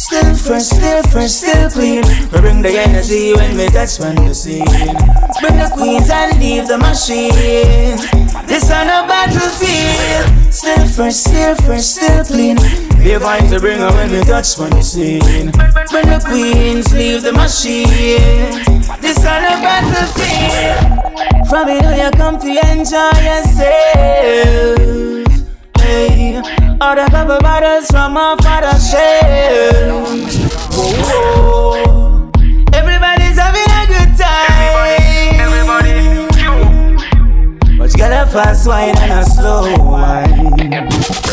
Still fresh, still fresh, still clean. We bring the energy when we touch when the scene. Bring the queens and leave the machine. This on a battlefield. Still fresh, still fresh, still clean. Be a vibe to bring her when we touch when the scene. Bring the queens, leave the machine. This on a battlefield. From it you come to enjoy yourself. All the couple bottles from my father's shelves. Whoa, whoa. Everybody's having a good time. Everybody, But you got a fast wine and a slow wine.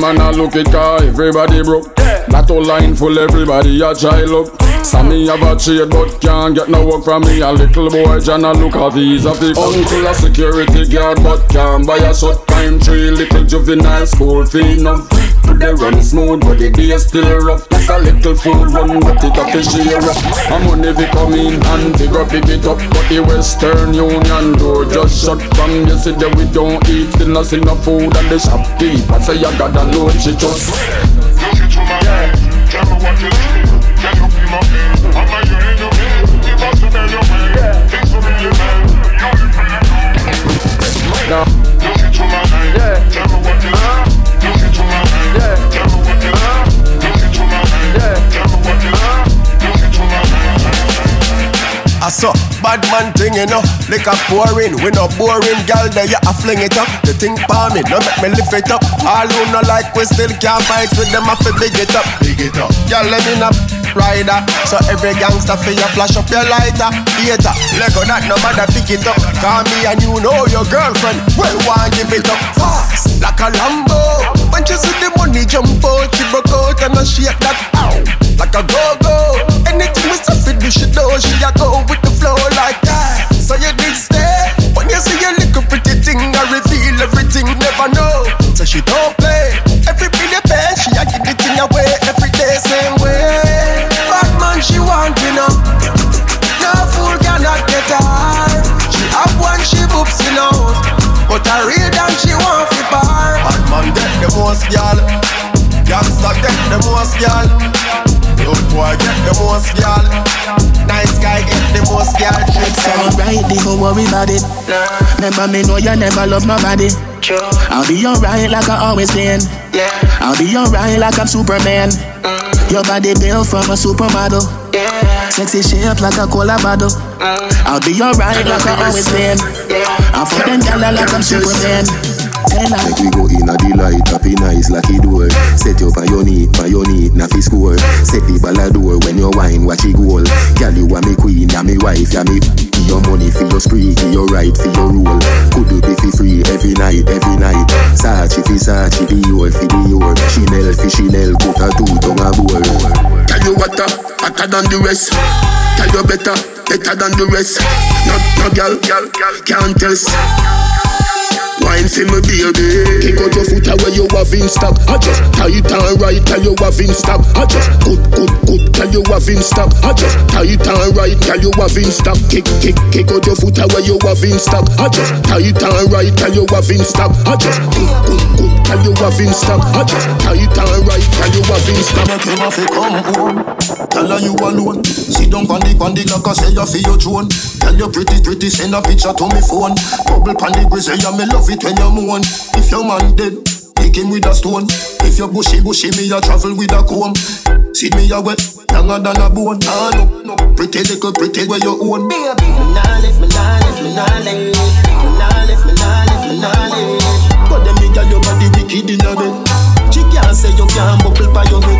Look it car, everybody broke. That whole line full, everybody a child up. Some me have a trade but can't get no work from me. A little boy John a look at these of the uncle a security guard but can't buy a short time tree. Little juvenile school fee no. Put the run smooth but the day still rough. Like a little food run but it got the share up. I'm money we come in and they go pick it up. But the Western Union door just shut from yesterday we don't eat. Still not see no food and the shopkeeper say I got a load she just. Tell me what you I saw bad man thing, you know. Liquor pouring, we no boring, gal. There you a fling it up. The thing pa me, no make me lift it up. All who no like, we still can't fight with them. I feel big it up, big it up. Gal, let me know rider. So every gangster for you flash up your lighter. Hater, Lego that no matter pick it up. Call me and you know your girlfriend. Well, one give it up fast like a Lambo. When she see the money jump out, she broke out and I shake that ow like a go go. Anything we stuff it, she do. She a go with the flow like that. So you did stay when you see your little pretty thing. I reveal everything, never know. So she don't play. Every penny pay, she a give the thing away every day, same way. Bad man, she want you know. Man get the most girl. Gangsta get the most girl. Good boy get the most girl. Nice guy get the most girl. It's alright, don't worry about it. Remember me know you never love nobody. I'll be alright like I always been. I'll be alright like I'm Superman. Mm. Your body built from a supermodel. Yeah. Sexy shape like a cola bottle. Mm. I'll be alright like I always been. I'm for them gala like I'm Superman. Make we go in a delight, happy nice lucky door. Set you your knee, on your knee, na score. Set the ball a when you wine, watch it goal. Girl, you are me queen, ya me wife, ya me. Your money for your spree, give your right for your rule. Could do be fi free every night, every night. Sachi fi Sachi, your fi your. Chanel fi Chanel, put a two tongue a bowl. Tell you what, uh, hotter than the rest. Tell you better, better than the rest. No, no girl, girl, girl, can't test. Wine for me baby. Kick out your foot away you have in stock. I just tight and right tell you have in stock. I just good you have in stock I just tight and right tell you have in stock Kick kick kick out your foot away you have in stock I just tight and right tell you have in stock I just good good good tell you have in stock I just tight and right tell you have in stock him have to come home Tell her you alone. Sit down on the, on the cock say you feel your drone. Tell you pretty pretty send a picture to me phone. Bubble pan the grizzly yeah me love it when you moan. If your man dead Kick him with a stone. If you bushy bushy me a travel with a comb. See me a wet Longer than a bone. Ah no, no. Pretty little pretty where you own. Me nah lift, me nah lift, me nah lift. Me nah me nah lift, me nah But them nigga your body wicked in a bed. She can't say you can't bubble by your head.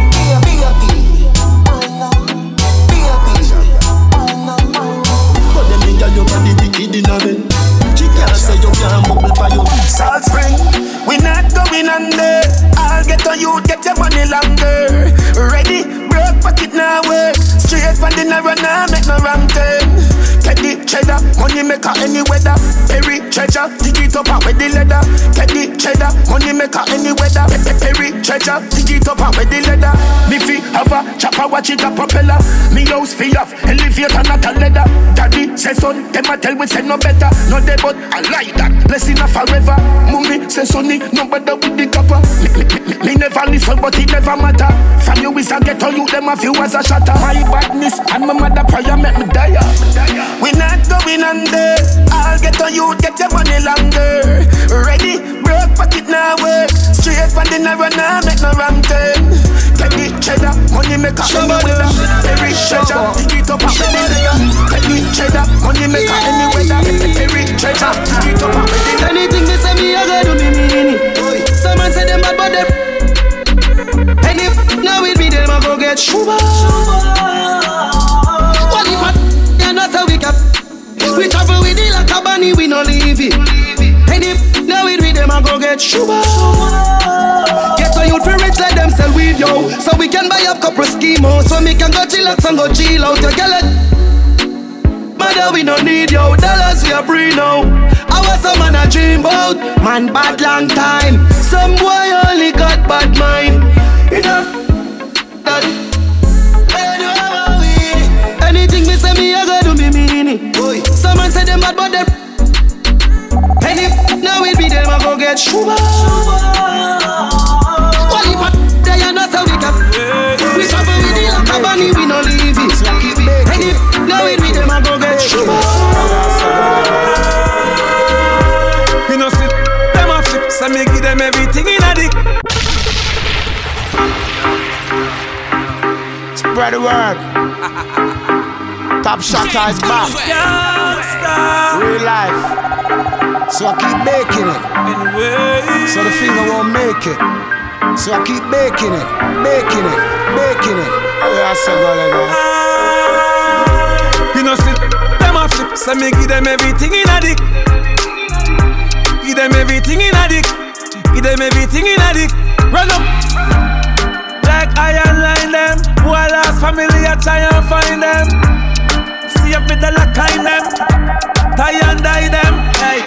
But them nigga your body wicked in a bed can't say you can't bubble by your Salt Spring, we not going under. I'll get on you, get your money longer. Ready, broke pocket now work. Straight from the narrow now, make no wrong turn. Eh. Get the cheddar, money maker any weather. Perry treasure, dig it up and with the leather. Get the cheddar, money maker any weather. Pe- pe- Perry treasure, dig it up and with the leather. Me fi have a chopper, watch it a propeller. Me house fi off, elevator not a leather. Daddy say son, them a tell we say no better. No they but I like that. Blessing a forever. Mummy say sonny, no better with the copper. Me, me, me, me never listen, but it never matter. From you is a ghetto, you them a few as a shatter. My badness and my mother prayer make me die. We not going under. I'll get on you, get your money longer. Ready, broke pocket now work. Straight from the narrow now, make no wrong turn. Get the cheddar, money maker any weather. Every treasure, dig it up and with the leather. Get the cheddar, money maker any weather. Every treasure, dig it up and with the leather. Anything they say me, I gotta do me mean it. Someone say them bad, but them. And if now with me, them I go get shuba. What We travel with it like a bunny, we no leave it. If now with me, them I go get shuba. Get you youth fi rich like them sell weed, yo. So we can buy up couple schemos, so we can go chillax and go chill out. Your girl, mother we no need yo. Dollars we a free now. I was some man a dream about, man bad long time. Some boy only got bad mind. Enough bad, but them. And if now we be them, I go get shuba. Well, if I they are not so we can. We travel with the lack of money, we no leave it. And if now we be them, I go get shuba. You know, see, them a flip, so me give them everything in a dick. Spread the word. Top shot is back. Real life. So I keep baking it. So the finger won't make it. So I keep baking it, baking it, baking it. Yeah, I go like that. You know, see, them a flip, so me give them everything in a dick. Give them everything in a dick. Give them everything in a dick. Run up. Like iron line them. Who I lost family, I try and find them. If me the lock in them. Tie and die them. Hey,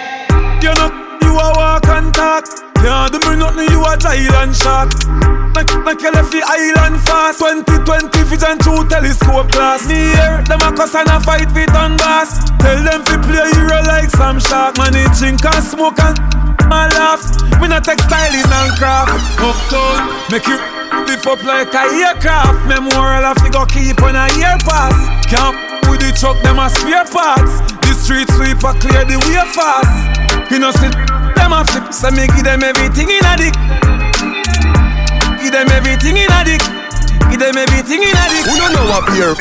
you know, you a walk and talk. Can't do me nothing, you a giant shark. Like, like you left the island fast 2020 vision through telescope glass Me here, them a cuss and a fight with Donbass Tell them to play hero like some shark Man, they drink and smoke and my laugh. Me not textile in and craft. Uptown, make you lift up like a aircraft. Memorial of go keep on a year pass. Can't with the truck, them a spare parts. The street sweeper clear the way fast. You know, see, them a flip. So me give them everything in a dick. Give them everything in a dick. Give them everything in a dick. Who don't know up here?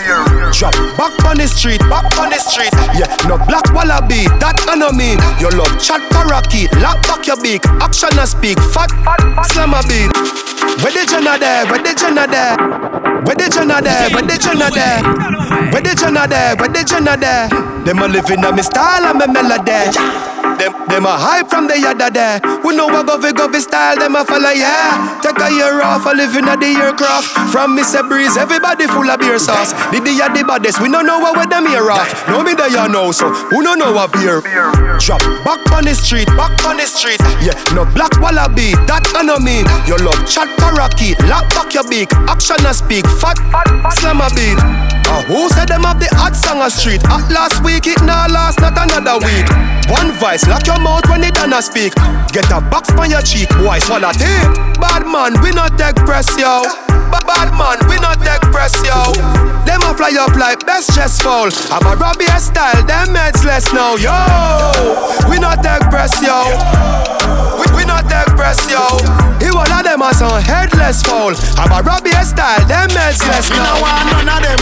Drop back on the street, back on the street. Yeah, no black wallaby, that I know me. Your love chat parakeet, lock back your beak. Action and speak, fat, slam a beat. Where the Jenna there? Where the Jenna there? Where the Jenna there? Where the Jenna there? Where the Jenna there? Where the Jenna there? Them a living on me style and me melody. Them, them a hype from the yada there. Who know what govy govy style, them a follow, yeah. Take a year off, a living at the aircraft. From Mr. Breeze, everybody full of beer sauce. The the the baddest, we don't know what with them here off. No me there you know, so who don't know what beer? Drop back on the street, back on the street. Yeah, no black wallaby, that I know love chat parakeet, lock back your beak. Action and speak, fat, slam a beat. Uh, who said them have the hot song a street? At last week, it now last, not another week. One vice, lock your mouth when it done speak. Get a box on your cheek, boy, swallow tape. Bad man, we not take press, yo. Ba- Bad man, we not take press, yo. Them a fly up like best chest fall. I'm a Robbie style, them heads less now, yo. We not take press, yo. We, we not take press, yo. He one of them a some headless fall. I'm a Robbie style, them heads less Me now. no want none of them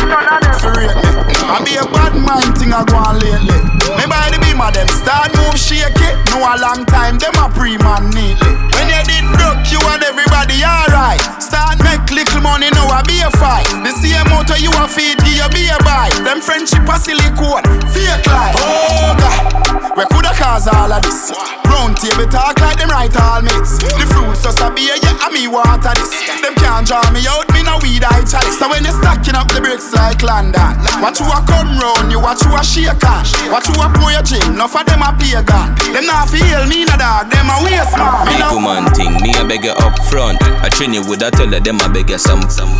for rate me. I be a bad man thing I go on lately. Me by the beam of them start move shaky. No a long time them a pre man neatly. When you did broke you and everybody alright. Start make little money now I be a fight. The same motor you a feed give you be a buy. Them friendship a silicone fake like. Oh God, we coulda cause all of this. Round table talk like them right all mates. The fruits just a beer yeah and me water this. Them can't draw me out me no weed I chalice. So when you stacking up the bricks like London, watch you a come round you watch you a shake on. Watch you a pour your gin, enough of them a pagan. Them not feel me no dog, them a waste man. Me woman thing, me a beg you up front. I train you with a tell you them a beg you some some.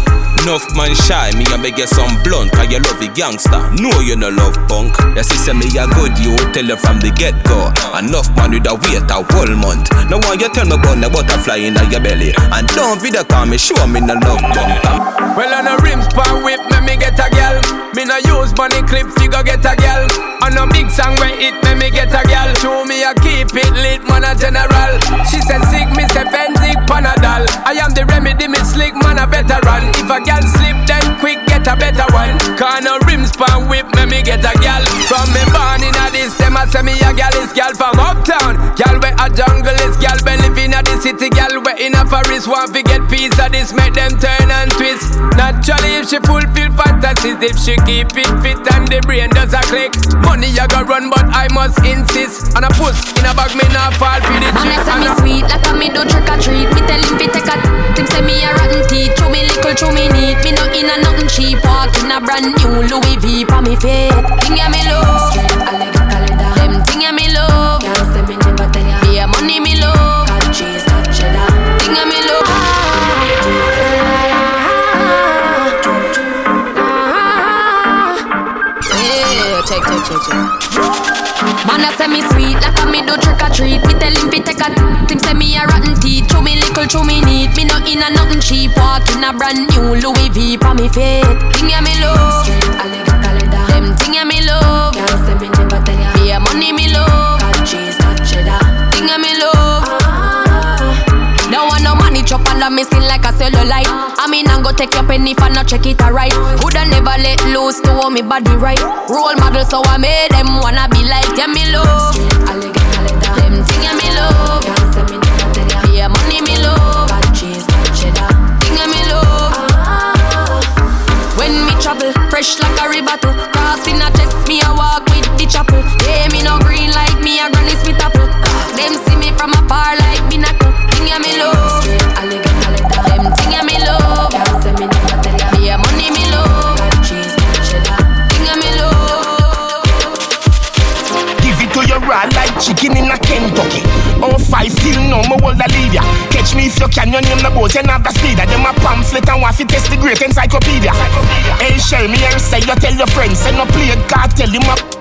Enough man shy, me a beg you some blunt. Cause you love the gangster, no you no love punk. Your sister me a good, you tell her from the get go. Enough man with a wait a whole month. No one you tell me about the butterfly in your belly. And don't video call me, show me no love punk. Well, on a rims pan whip, me me get a gal. Me no use money clip, figure get a gal. On a big song where it me me get a gal. Show me a keep it lit, man a general. She said sick, me say Phensic Panadol. I am the remedy, me slick man a veteran. If a gal slip, then quick get a better one. A rims pan whip, me me get a gal. From me born in a this, them a say me a gal is gal from uptown. Gal where a jungle is gal, we live in a the city. Gal where in a forest want to get piece of this, make them turn and twist. Naturally, if she fulfill fantasies, if she keep it fit and the brain does a click. Money I go run, but I must insist. And a puss in a bag, me not fall for the trick. I say me sweet like a me do trick or treat. Me tell him fi take a. Him say me a rotten teeth. Chew me little, chew me neat. Me no in a nothing cheap. Walk in a brand new Louis V pa me feet. Thing me love. Them thing me love. Can't say me never tell ya. Yeah, money me love. Got cheese, got cheddar. Thing me love. Ah, ah, ah. Yeah, check, check, check, check. Man, I say me sweet like a me do trick or treat. Me tell him fi take a. Him say me a rotten teeth. Chew me little, chew me neat. Me no in a nothing cheap. Walk in a brand new Louis V pa me feet. Thing ya me love. Them thing ya me love. Can't say me never tell ya. Yeah, money me love. Got cheese, got cheddar. Thing ya me love. No money under me skin like a cellulite. I mean, I'm go take your penny if I not check it alright. Coulda never let loose to hold me body right. Role model, so I made them wanna be like yeah, me love. Them thing yeah, me love. Yeah, money me love. Thing yeah, me love. Ah. When me travel, fresh like a ribato. Crossing a chest, me a walk with the chapel. Yeah, me no green like me a granny smith apple. Them see me from afar like binacle. You chicken in a Kentucky. On five till no more hold a lead. Catch me if you can, your name the boat and have the speed. Them a pamphlet and to test the great encyclopedia. Hey, share me and say you tell your friends, send no play tell him up.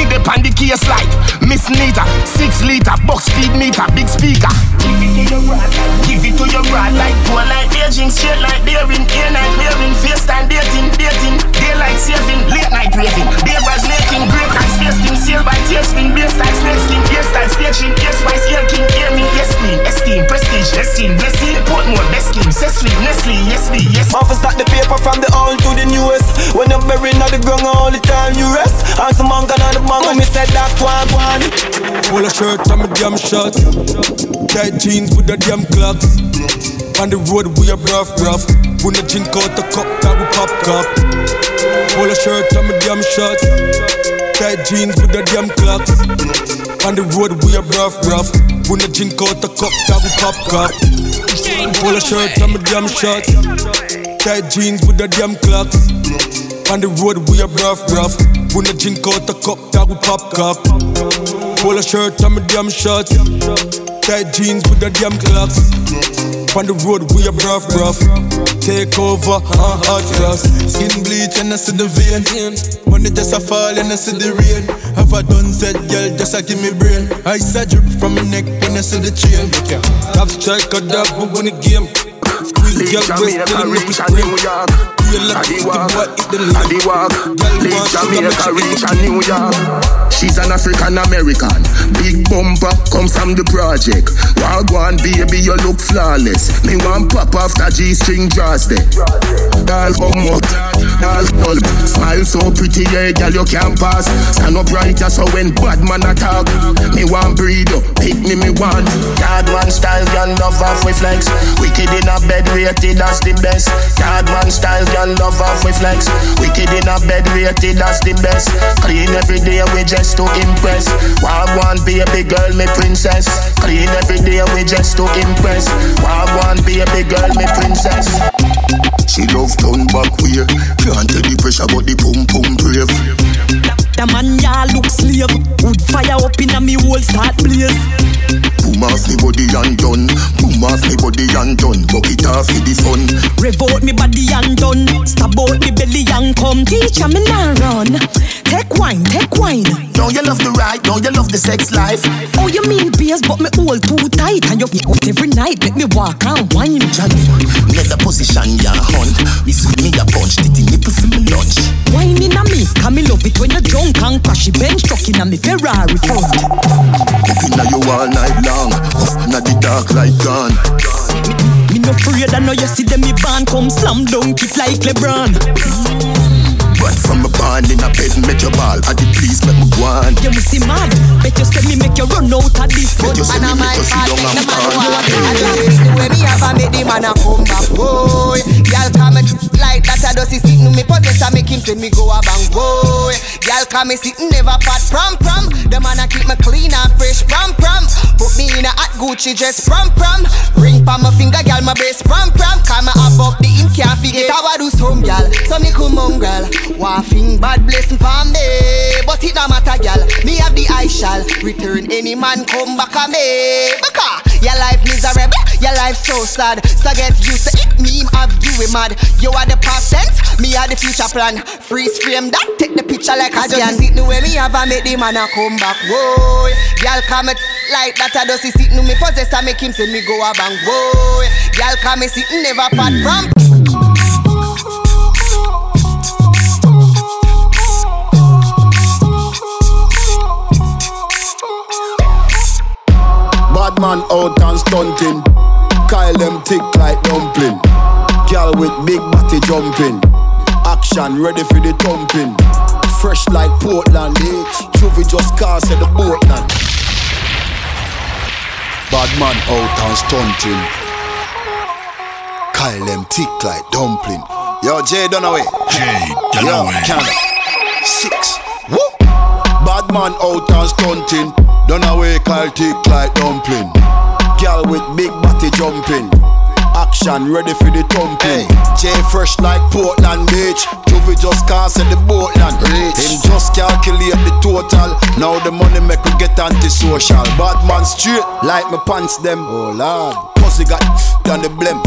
Me the pan the case like Miss Nita, six liter, box speed meter, big speaker. Give it to your rod, give it to your rod like poor like Beijing, straight like daring, air night wearing, FaceTime dating, dating, daylight saving, late night raving, day was making, great eyes pasting, sail by tears spin, bass style, snake skin, hairstyle, staging, air spice, air king, air me, yes queen, esteem, prestige, esteem, blessing, Portmore, best scheme, Cecily, Nestle, yes me, yes. Office start the paper from the old to the newest. When you're buried on the ground all the time you rest. And some man gonna the man when me said that one one. Pull a shirt and me damn shot. Tight jeans with the damn clocks. On the road we a rough rough. When the drink out the cup that we pop cup. Pull a shirt and me damn shot. Tight jeans with the damn clocks. On the road we a rough rough. When the drink out the cup that we pop cup. Pull a shirt and me damn shot. Tight jeans with the damn clocks. On the road we a rough rough. When the drink out the cup that we pop cup. Pull a shirt and me damn shot. Tight jeans with the damn clocks. On the road we a rough rough. Take over, uh, hot cross. Skin bleach and I see the vein. Money just a fall and I see the rain. Have a done said, girl, just a give me brain. Ice a drip from my neck when I see the chain. Top strike a dab, we win the game. Squeeze girl breast till the nipple spring. Feel like the boy eat the limb. Girl want sugar, make she reach a New York. She's an African American. Big bumper comes from the project. Wagwan baby, you look flawless. Me want pop after G string draws there. Girl come up, girl pull. Smile so pretty, yeah, girl you can't pass. Stand up right, so when bad man attack, me want breed you, pick me me want. Card man style, girl love off with flex. Wicked in a bed, rated as the best. Card man style, girl love off with flex. Wicked in a bed, rated as the best. Clean every day, we just to impress. Wagwan baby girl, me princess. Clean every day, we just to impress. Wagwan baby girl, me princess. She love turn back way. Can't tell the pressure, but the pum pum brave. The man ya look slave Wood fire up in a me whole start blaze Boom off me body and done. Boom off me body and done. Bucket off for the fun. Rev out me body and done Stab out me belly and come Teacher me now run Take wine, take wine Now you love the ride, now you love the sex life. Oh you mean beers but me hold too tight And you get out every night Make me walk and wine Johnny, another position ya hunt. This me a punch, titty nipple for me lunch. Wine in a me Cause me love it when you drunk and crash it bench truck in a me Ferrari front at you all night long. In the dark like gone. Me no afraid I know you see them me band come slam dunk it like LeBron But from a band in a bed, make your ball. I did please make me go on. You me see mad Bet you say me make you run out of this Bet you say me make you sit down and pan. The way me have a make the man a come back, boy. Y'all come and like that does he sit no me possess I make him send me go a bang boy. Girl come me sitting never fat prom prom. The man a keep me clean and fresh prom prom. Put me in a hot Gucci dress prom prom. Ring pa my finger, girl my best prom prom. Come up the him can't forget how I do some girl. So me come on girl. Thing bad blessing palm day, but it don't matter girl. Me have the eye shall return any man come back a me. Because your life miserable, your life so sad. So get used to it. Me have you we mad. You are the past tense, me are the future plan. Freeze frame that, take the picture like a scan. Sit the way me have a make the man a come back. Whoa, girl come like that. I does sit no me possess. I make him send me go a bang. Whoa, girl come sitting never part from. Man out and stunting. Kyle them tick like dumpling. Girl with big body jumping. Action ready for the thumping. Fresh like Portland, eh? Juvie just cast at the Portland. Bad man out and stunting. Kyle them tick like dumpling. Yo, Jay Dunaway. Jay Dunaway. Yo, Canada. Six. Woo! Man out and stunting. Dunaway Kyle tick like dumpling. Girl with big body jumping. Action ready for the thumping. J fresh like Portland Beach. Juvie just can't at the Portland. Him just calculate the total. Now the money make we get antisocial. Bad man straight like my pants them. Oh lord. Pussy got done the blem.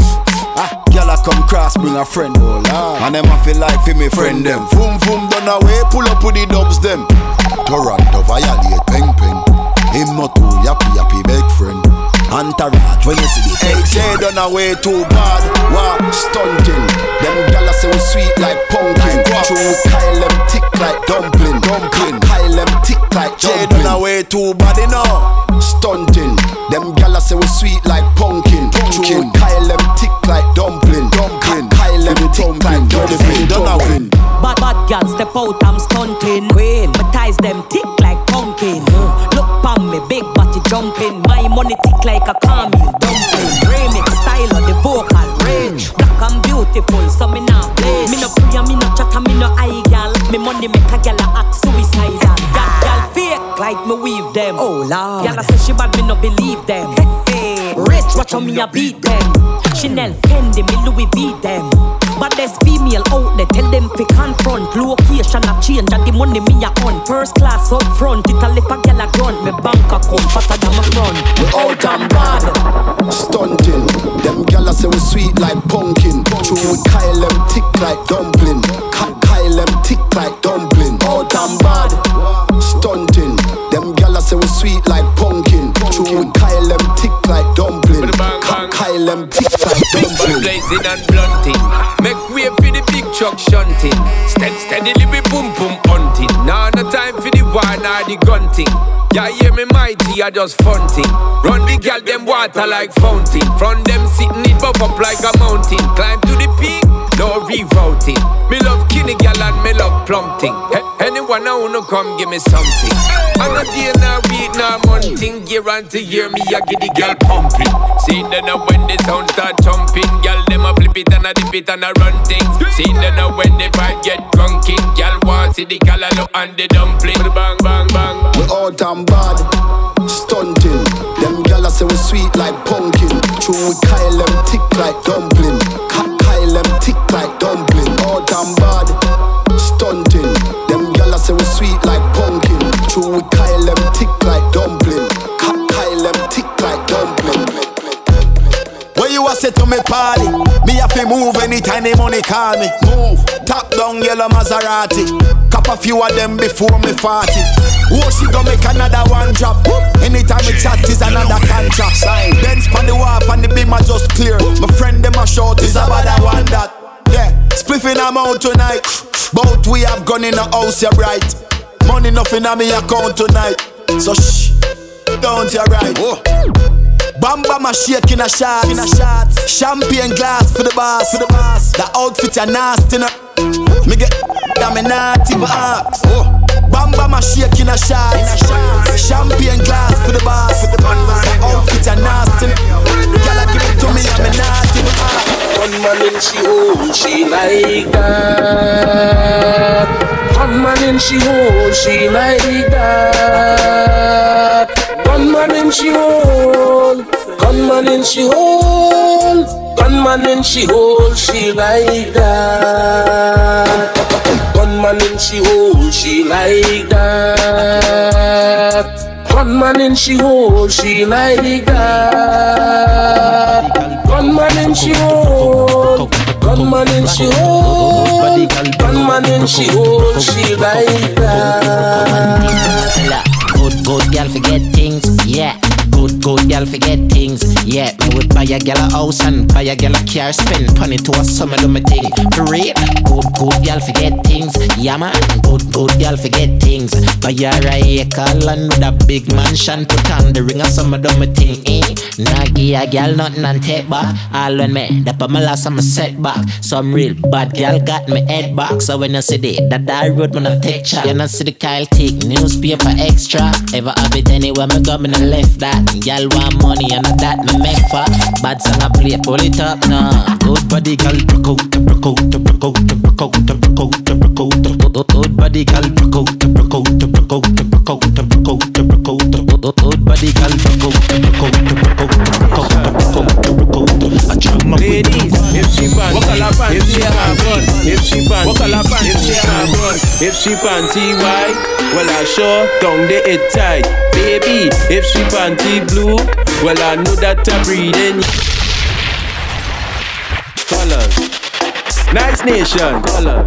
Ah, girl I come cross, bring a friend. Oh lord. And them I feel like for me friend them. Boom boom done away, pull up with the dubs them. Toronto violate peng peng. Him not too yappy yappy big friend. Entourage when you see the Hey, Jay done away too bad. Wow, stunting. Them gyal say we sweet like pumpkin. True, we Kyle them tick like dumpling. Dumpling. Kyle them tick like Jay done away too bad, you know. Stunting. Them gyal say we sweet like pumpkin. True, we Kyle them tick like dumpling. Dumpling. Kyle them tick like dumpling. Done away. Bad bad gal step out, I'm stunting. Queen, my ties them tick like pumpkin. Look pon me, big body jumping. My money tick like a caramel dumpling. Remix style of the vocal range. Black and beautiful, so me not play. Me no pray, me no chat, me no eye gal. Me money make a gal act suicidal. Gal, gal fake like me weave them. Oh lord, gal say she bad, me no believe them. Rich, watch how me a beat them. Chanel, Fendi, me Louis V them. But there's female out there, tell them fi confront. Location a change and the money me a on. First class up front, it a lip a gal a grunt. Me bank fatter than my front. We out and bad. Stunting. Them gyal say we sweet like pumpkin. True we Kyle them tick like dumpling. Ka- Kyle them tick like dumpling. Out and bad. Stunting. Them gyal say we sweet like we Kyle them tick like dumpling Kyle them tick like dumpling blazing and blunting. Make way for the big truck shunting. Steady, steadily we boom boom hunting. Now no time for the war nor the gunting. Yeah, hear me mighty, I just funting. Run the gal them water like fountain. From them sitting it buff up like a mountain. Climb to the peak, no rerouting. Me love kinny gal and me love plumping. A- anyone I wanna come give me something. I'm not day now week now monthing. Year on to year me I get the gal pumping. See then now when the sound start jumping, gal them a flip it and a dip it and a run things. See then now when the vibe get drunken, gal want see the callaloo and the dumpling. Bang bang bang. We out and bad, stunting. Them gyal say we sweet like pumpkin. True we Kyle them tick like dumpling. Ka- Kyle them tick like dumpling. Out and bad, stunting. Them gyal say we sweet like pumpkin. True we Kyle them tick like dumpling. Kyle them tick like dumpling. Where you a say to me party? Me have to move anytime the money call me. Move, top down yellow Maserati. Cop a few of them before me 40. Oh, she gon' make another one drop. Anytime we chat is another contract. Benz pon the wharf and the beam are just clear. My friend them a short is about that one that. Yeah, spliffing I'm out tonight. Both we have gone in the house, you're right. Money nothing on me account tonight. So shh, don't you right. Bamba my shake in a shot, in a shot. Champagne glass for the boss, for the boss. The outfit are nasty. Me get damn me not even ask. Bamba my shake in a shot, a. Champagne glass for the boss. The outfit are nasty. I give it to me and me not even One man in she hole, she like that. One man in she hole, she like that. Gunman in she hole, gunman in she hole, gunman in she hole, she like that. Gunman in she hole, she like that. Gunman in she hole, she like that. Gunman in she hole, gunman in she hole, gunman in she hole, she like that. Good, good girl forget things, yeah. Good, good girl forget things, yeah. Me would buy a girl a house and buy a girl a car, spend money to a summer do my thing. For real, good, good girl forget things, yeah man. Good, good girl forget things. Buy a acre land with a big mansion, put on the ring of summer do my thing, eh. Nah give a girl nothing and take back. All when me, that put my last I'm a setback. Some real bad girl got me head back. So when you see the that I road when I take chat, you not see the Kyle take newspaper extra. Ever have it anywhere me go me left that. Girl want money and a that me make for. Bad song I play, pull it up now. Good body girl, broke out, broke out, broke out, broke out, broke out, broke out. Good body girl, broke out, broke out, broke out, broke out, broke out, broke out. Good body girl, broke out, broke out, broke out, broke out, broke out, broke out. I jam my Ladies, if she pan, walk a la pan, if she have run, if she pan, walk a la if she have run, if she panty white, well I sure down the it tight, baby. If she panty blue, well I know that I breathing. Colors, nice nation, color.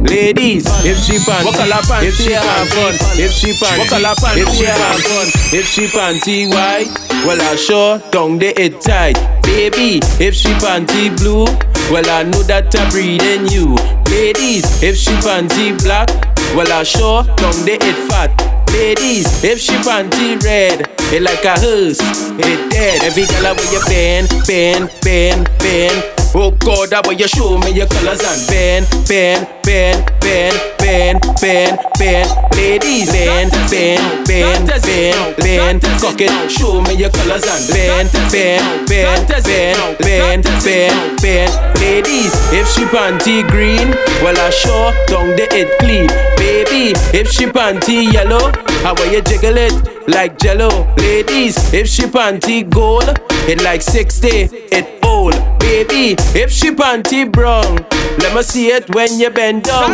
Ladies, if she pan, walk a la pan, if she have fun, if she pan, walk a la pan, if she have fun, if she panty white, well I sure down the it tight, baby. If she panty blue, well I know that I'm breathing you. Ladies, if she panty black, well I sure down the it fat. Ladies, if she panty red, it like a hearse, it dead. Every color where you bend, bend, bend, bend. Oh God, that way you show me your colors and bend, bend, bend, bend, bend, bend, bend. Ladies, bend, bend, bend, bend, bend. Cock it, show me your colors and bend, bend, bend, bend, bend, bend, bend. Ladies, if she panty green, well I sure down the it clean. Baby, if she panty yellow, how will you jiggle it? Like jello, ladies. If she panty gold, it like 60, it old. Baby, if she panty brown, let me see it when you bend down.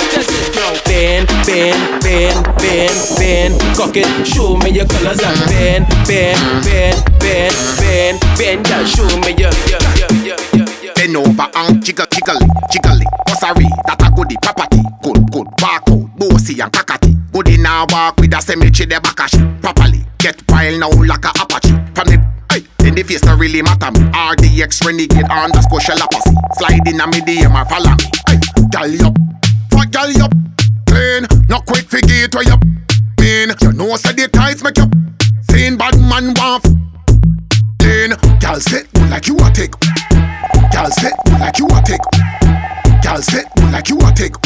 Bend, bend, bend, bend, bend. Cock it, show me your colors and bend, bend, bend, bend, bend, bend. Girl, show me your, your, your, your, your, your. Bend over and jiggle, jiggle it, jiggle it. Oh, Bossary, that a goodie, property. Good, good, barcode, bossy and cockatty. Goodie now walk with a cemetery, the back properly. Get wild now like a apache. From the Hey, in the face not really matter me. RDX renegade underscore shell apathy. Slide in a medium or follow me. Hey, gal up, fuck gal up. Clean, not quick figure to you. Mean, you know say the tights make you. Seen bad man want. Clean, gal sit like you a take. Gal sit like you a take. Gal sit like you a take.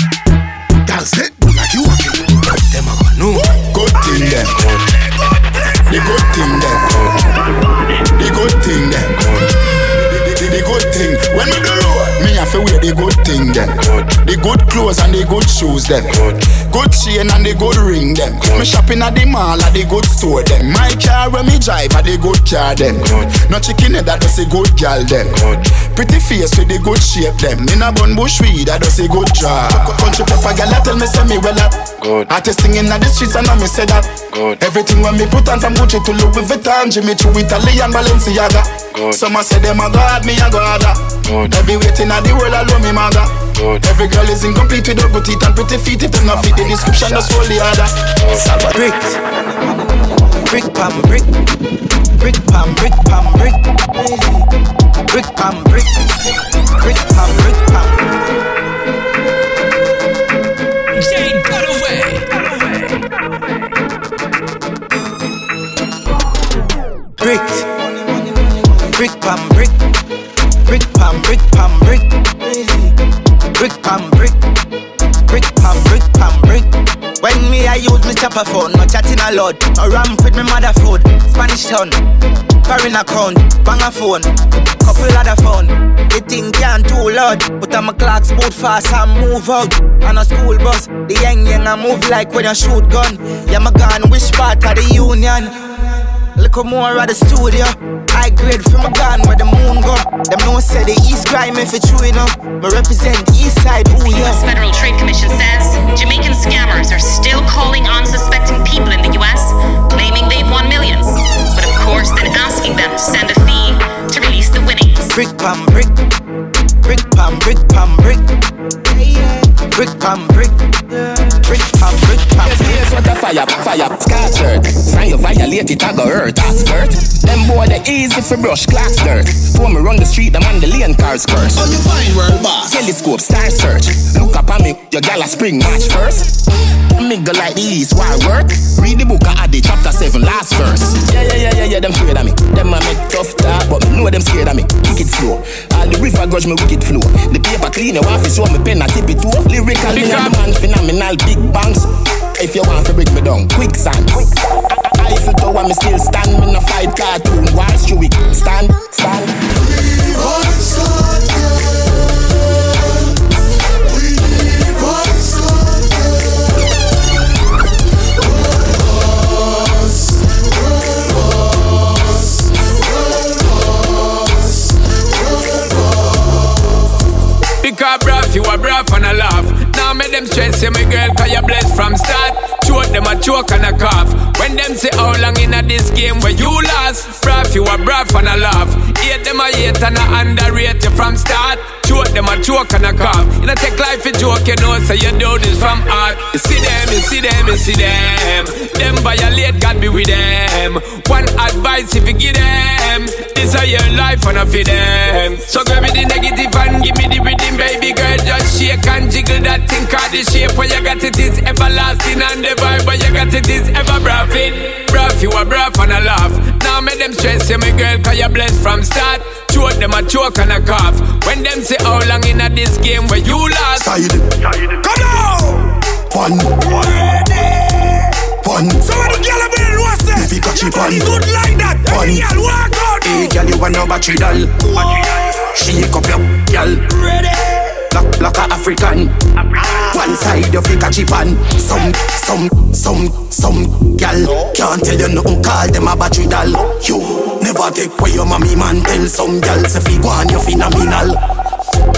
Gal sit like you a take. Them a go no. Good thing them. The good thing the good thing them. The good clothes and the good shoes them. Good chain and the good ring them. Me shopping at the mall at the good store them. My car when me drive at the good car them. No chicken head that does a good gal them. Pretty face with the good shape them. In a bun bush weed that does a good job. Country pepper gal that tell me say me well up. Good. Artist singing at the streets and I me say that. Good. Everything when me put on from Gucci to Louis Vuitton, Jimmy Choo, Italian Balenciaga. Good. Some a say them a god, me a god. Good. Every waiting at the world alone me maga. Good. Every girl is incomplete with her good teeth and pretty feet. If them not fit the description, just hold the other. Brick, brick pam brick, brick pam brick pam brick, brick pam brick, brick pam brick pam. Jane Cutaway. Brick, brick pam brick, brick pam brick pam brick, brick pam brick, brick pam brick pam brick. When me I use me chopper phone, no chatting a lot. No ramp with me mother food, Spanish town. foreign account, bang a phone, couple other phone. The thing can't too loud, but I'm a clocks boot fast and move out. On a school bus, the young young I move like when I shoot gun. Yeah, my gun, which part of the union? Look more at the studio. High grade from a gun where the moon go. Them no say the East crime if it's true enough. Me represent East Side, ooh yeah. US Federal Trade Commission says Jamaican scammers are still calling unsuspecting people in the US, claiming they've won millions. But of course, then asking them to send a fee to release the winnings. Brick pam brick, brick pam brick pam brick, brick pam brick, brick pam brick pam. Yes, here's what a fire, fire, scar shirt. Find you violate it, I go hurt, I skirt. Them boy they easy for brush clock dirt. When me run the street, them on the lane cars curse. How you find world boss? Telescope, star search. Look up at me, your gal a spring match first. Me go like these, why work? Read the book, I add the chapter 7, last verse. Yeah, yeah, yeah, yeah, yeah, them afraid of me. Them a make tough talk, but me know them scared of me. Kick it slow. All the river grudge me wicked flow. The paper clean, you want to show me pen, I tip it off. Lyrical, me the man phenomenal, big bangs. If you want to break me down, quicksand. Eiffel Tower, me still stand. Me no fight cartoon, watch you weak. Stand, stand. Because bruv, you a bruv and a laugh. Them stress you, my girl, cause you blessed from start. Choke them a choke and a cough. When them say how long in a this game where you lost, bruv, you a bruv and a laugh. Hate them a hate and a underrate you from start. Choke them a choke and a cough. You know take life a joke, you know, so you do this from heart. You see them, you see them, you see them. Them violate, God be with them. One advice if you give is your life and I feed them. So grab me the negative and give me the rhythm, baby girl. Just shake and jiggle that thing, cause the shape where you got it is everlasting and the vibe where you got it is ever braffing. Braff, you a braff and a laugh. Now make them stress you, my girl, cause you're blessed from start. Choke them a choke and a cough. When them say how long in a this game where you lost. Side. Come now. One. One. So what the girl know say? If you catch Nobody one. good like that. Every girl walk out. Hey, girl, you want no battery doll? Shake up your girl. Ready. Like, like a African. One side you fi catch it on. Some, some, some, some girl can't tell you nothing. Call them a battery doll. You never take away your mommy man. Tell some girl say fi go on you phenomenal.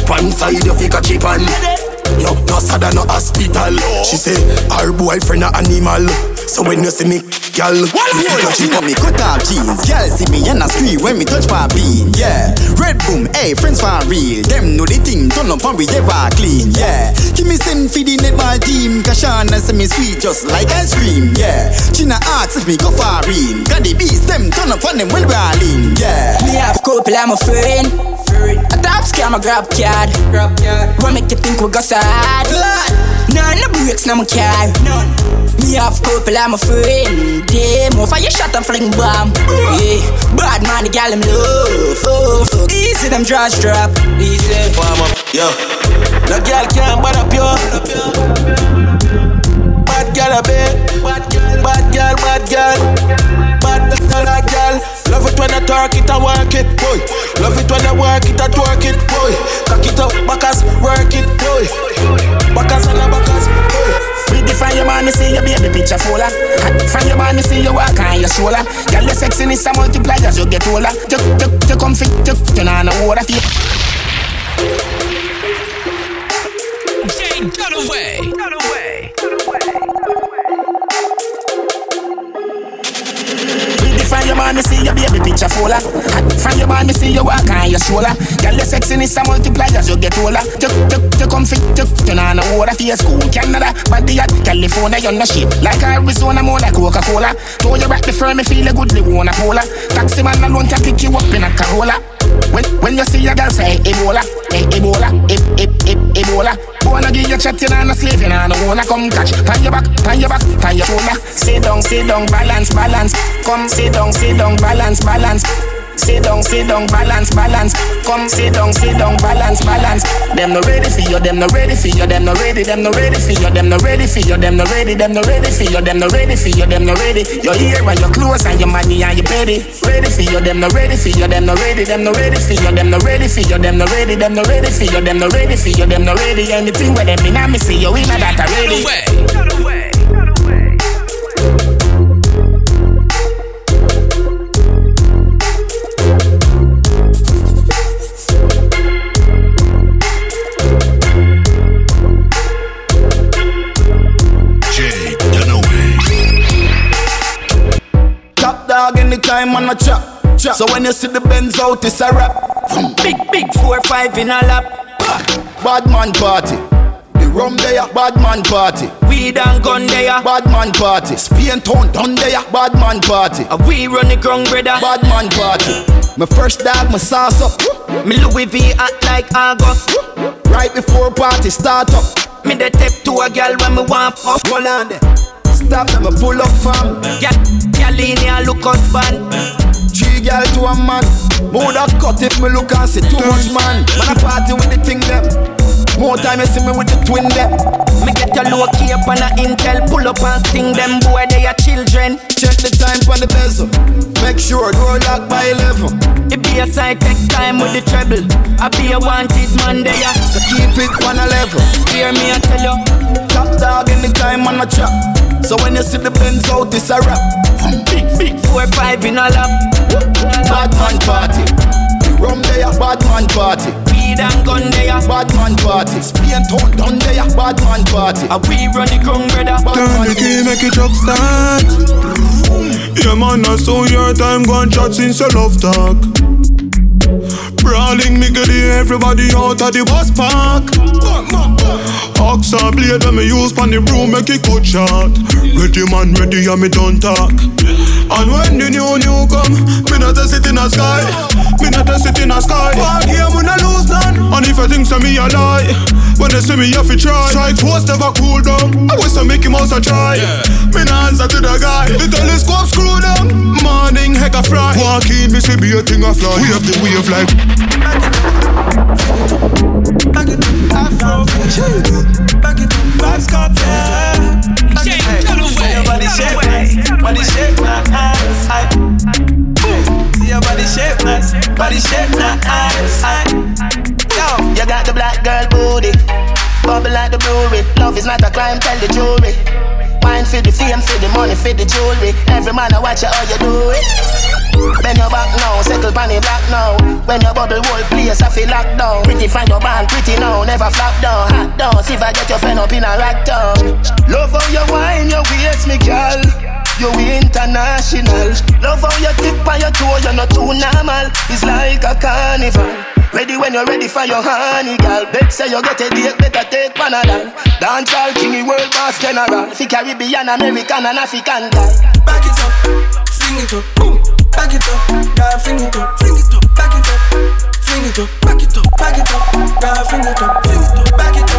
One side you fi catch it on. You no sad no hospital. She say her boyfriend a animal. So when you see me, girl, you fi catch it Hold me cut off jeans, girl see me and I scream when me touch my bean, yeah. Red boom, hey friends for real, them know the thing, turn up and we ever clean, yeah. Give me send for the netball team, Kashana say me sweet just like ice cream, yeah. she China asks if me go far in, got the beast, them turn up on them when well brawling, yeah. Me have couple, I'm a friend. A top scam, a grab card. Grab card. What make you think we got sad? None no breaks, no my car. Me have couple, I'm a friend. Them off fire shot and fling bomb. Yeah, bad man, the gal them love. Oh, fuck. Easy, them draws drop. Easy. Warm up, yo. No girl can't bad up yo. Bad girl a bit. Bad girl, bad girl, bad girl. Bad girl, bad girl. Love it when I talk it and work it, boy. Love it when I work it and twerk it, boy. Cock it up, backers, work it, boy. Backers and a backers, boy. Pretty from your man, me see your baby picture fuller. Hot From your man, me see you walk on your shoulder. Girl, your sexiness a multiply as you get older. You, you, you come fit, you, you know no water feel. Jay Dunaway. Pretty from your man, me see your baby picture fuller. From your man, me see you walk on your shoulder. Girl, your sexiness a multiply as you get older. You, you, you come fit, you, you know no water feel. School, Canada, body at California, you're no shit. Like Arizona, more like Coca-Cola. Throw you back the firm, me feel a good, they wanna polar. Taxi man alone can pick you up in a Corolla. When, when you see a girl say Ebola, Ebola, eh, eh, eh, Ebola. Wanna give you chat, you know, no slave, you know, no wanna come catch. Pan your back, pan your back, pan your shoulder. Sit down, sit down, balance, balance. Come sit down, sit down, balance, balance. Sit down, sit down, balance, balance. Come sit down, sit down, balance, balance. Them no ready for you, them no ready for you, them no ready, them no ready for you, them no ready for you, them no ready, them no ready for you, them no ready for you, them no ready. Your ear and your clothes and your money and your petty. Ready for you, them no ready for you, them no ready, them no ready for you, them no ready for you, them no ready, them no ready for you, them no ready for you, them no ready. Anything where them in, I me see you in that already. Anytime on a chop. chop. So when you see the Benz out, it's a rap. Big, big four, five in a lap. Bad man party. The rum there, bad man party. Weed and gun there, bad man party. Spain town done there, bad man party. A we run the ground, brother, bad man party. My first dog, my sauce up. Me Louis V act like August. Right before party start up. Me the tip to a girl when me want fuck. Hold on there. Stop them, I pull up fam. Gal, in here look husband. Three gal to a man. More that cut if me look and see too much man. Man I party with the thing them. More time you see me with the twin them. Me get a low key up on a intel, pull up and sting them. Boy they are children. Check the time on the bezel. Make sure door lock by 11. It be a side take time with the treble. I be a wanted man there. So keep it on a level. Hear me I tell you. Top dog in the time on a chop. So when you see the Benz out, it's a rap. Big, big four, five in a lap. Bad man party. Rum there, bad man party. Weed and gun there, bad man party. Spain town down there, bad man party. And we run the ground, brother. Turn the key, make it truck start. Yeah, man, I saw your time gone chat since your love talk. Brawling, me get everybody out of the bus park. Oxa blade when me use pon the broom make it cut short. Ready man, ready and me don't talk. And when the new new come, me not a sit in a sky. Me not a sit in a sky. One game when I lose none. And if I think so me a lie, when they see me have to try. Strike force never cool down. I wish I make him also try. Me not answer to the guy. The telescope screw down. Morning heck a fry. Walk in, me see be a thing a fly. We have the wave like. For the fame, for the money, for the jewelry. Every man I watch you how you do it. Bend your back now, settle pan the black now. When your bubble whole place, I feel locked down. Pretty find your band, pretty now, never flop down. Hot down, see if I get your friend up in a rack down. Love how you wine, your waist, me girl. You international. Love how you tip on your toe, you're not too normal. It's like a carnival. Ready when you're ready for your honey, girl. Bet say you get a date, better take Panadol. Dance all king, world boss general. Fi Caribbean, American, and African guy. Back it up, fling it up, boom. Back it up, girl, fling it up, fling it up, back it up, fling it up, back it up, back it up, girl, fling it up, fling it up, back it up,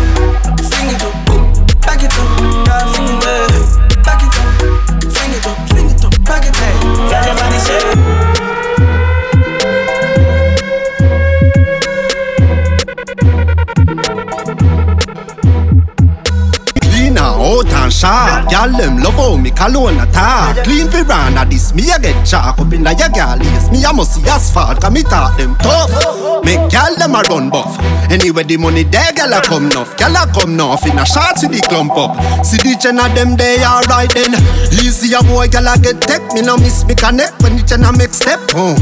sharp, y'all them love how me cologne attack. Clean piranha, this me a get chalk up in the ya gal Me a must see asphalt, cause me talk them tough. Make gal them a run buff. Anyway the money there, gal a come nuff. Gal a come nuff in a shot to the clump up. See the gen of them they alright then. Easy a boy, gal a get tech. Me no miss me connect when the gen a make step. Oh.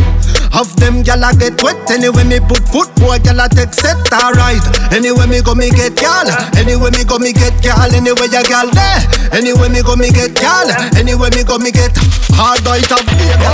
Of them gal a get wet. Anyway me put foot, boy gal a take set alright. Anyway me go me get gal. Anyway me go me get gal. Anyway ya gal there. Anyway me go me get gal. Anyway me go me get hard bite of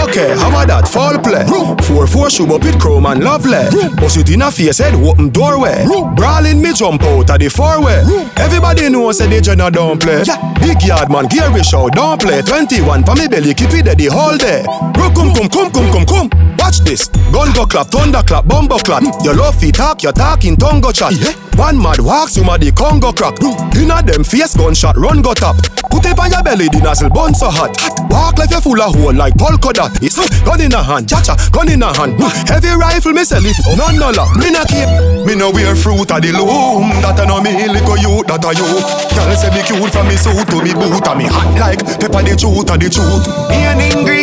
Okay, how about that? Fall play. Four four shoe up it chrome and lovely. Bust it in a face head, open doorway. Brawling me jump out of the four way. Everybody knows say the Jenna don't play. Big yard man, Gary show don't play. 21 for me belly, keep it there the whole day. Bro, come, come, come, come, come, come. Watch this. Gun go clap, thunder clap, bumbo clap. Your love feet talk, your talk in tongue go chat. Yeah. One mad walks, you mad the Congo crack. Inna them face gunshot, run go up. Put it on your belly, the nozzle bun so hot. Walk like you full of hole like polka dot. It's gun in a hand, cha cha, gun in a hand. Heavy rifle, me sell it, none no lock. Me not keep. Me no wear fruit of the loom. That a no me little you, that a you. Girl say me cute from me suit to me boot, and me hot like pepper the truth of the truth. Me an ingredient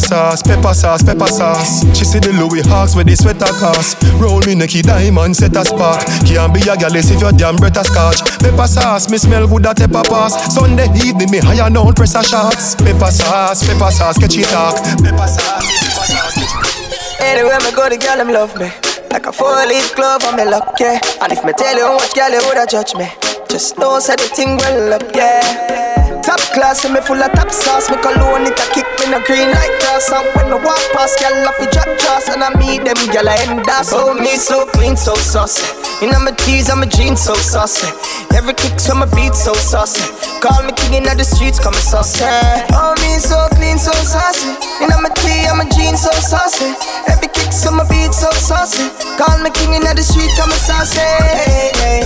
sauce, pepper sauce, pepper sauce. She see the Louis Hawks with the sweater cost. Roll me Nicky Diamond, set a spark. Can't be a gal if your damn breath a scotch. Pepper sauce, me smell good at pepper pass. Sunday evening, me higher down press a shots. Pepper sauce, pepper sauce, catch it talk. Pepper sauce, pepper sauce, Anywhere me go, the girl them love me. Like a four-leaf glove on me luck. And if me tell you much girl you woulda judge me, just know say the thing well up, yeah. Top class, and me full of top sauce. Me cologne it a kick me no green like grass. And when I walk past, girl off the drop dress, and I meet them girl I end up. So me so clean, so saucy. You know my tees, I'm a jeans, so saucy. Every kick, so my beat, so saucy. Call me king in the streets, call me saucy. Oh me so clean, so saucy. You know my tee, I'm a jeans, so saucy. Every kick, so my beat, so saucy. Call me king in the street, call me saucy.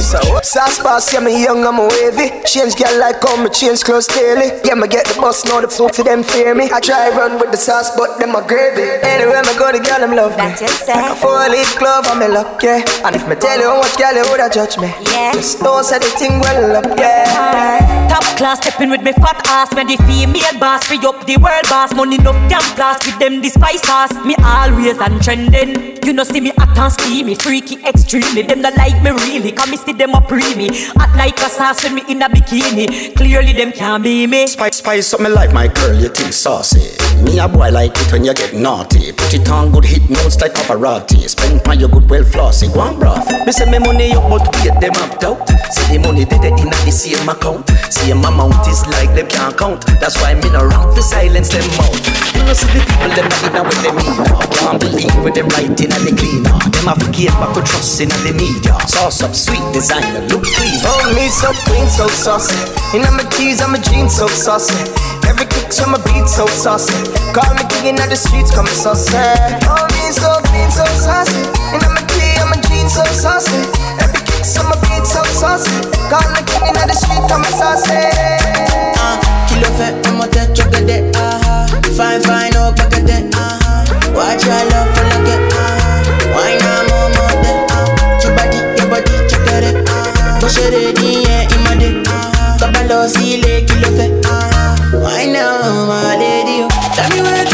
So sauce boss, yeah me young, I'm a wavy. Change girl like how me change clothes daily. Yeah, me get the bus, now the folk to them fear me. I try run with the sauce, but them a gravy. Anywhere me go, the girl them love me. Like a four leaf glove on me luck, yeah. And if me tell you how much girl you woulda judge me, yeah. Just know say the thing well up, yeah. Top class stepping with me fat ass When the female boss free up the world boss Money no damn blast with them the spice sauce Me always on trending You know see me hot and steamy Freaky extremely Them not like me really Cause me see them up me Hot like a sauce when me in a bikini Clearly them can't be me Spice, spice up my life, my girl, you think saucy. Me a boy like it when you get naughty. Put it on good hit notes like Pavarotti. Spend on your good well flossy, go on bruv. Me say me money up, but wait them up out. See the money dead in the same account. Same amount is like them can't count. That's why me no rank to silence them out. You know see the people them not in with them mean. Can't believe with them writing and they cleaner. Them have forget back to trust in the media. Sauce up sweet designer, look clean. Oh, me so clean, so saucy. You know my tees, I'm a jeans, so saucy. Every kick on my beat, so saucy. Call me king in the streets, call come saucy. Oh, me so clean, so saucy. You know my tee, I'm a jeans, so saucy. Every kick on my beat, so saucy. Call me king in the streets, come saucy. Uh, kilo fait, m'a tête, tu gade, ah Fine, fine, oh, bagade, ah Watch your love for like it, ah Why not more, more, de, ah Your body, your body, tu gade, ah Push it Aussi les I know, my lady. Ah, tell me where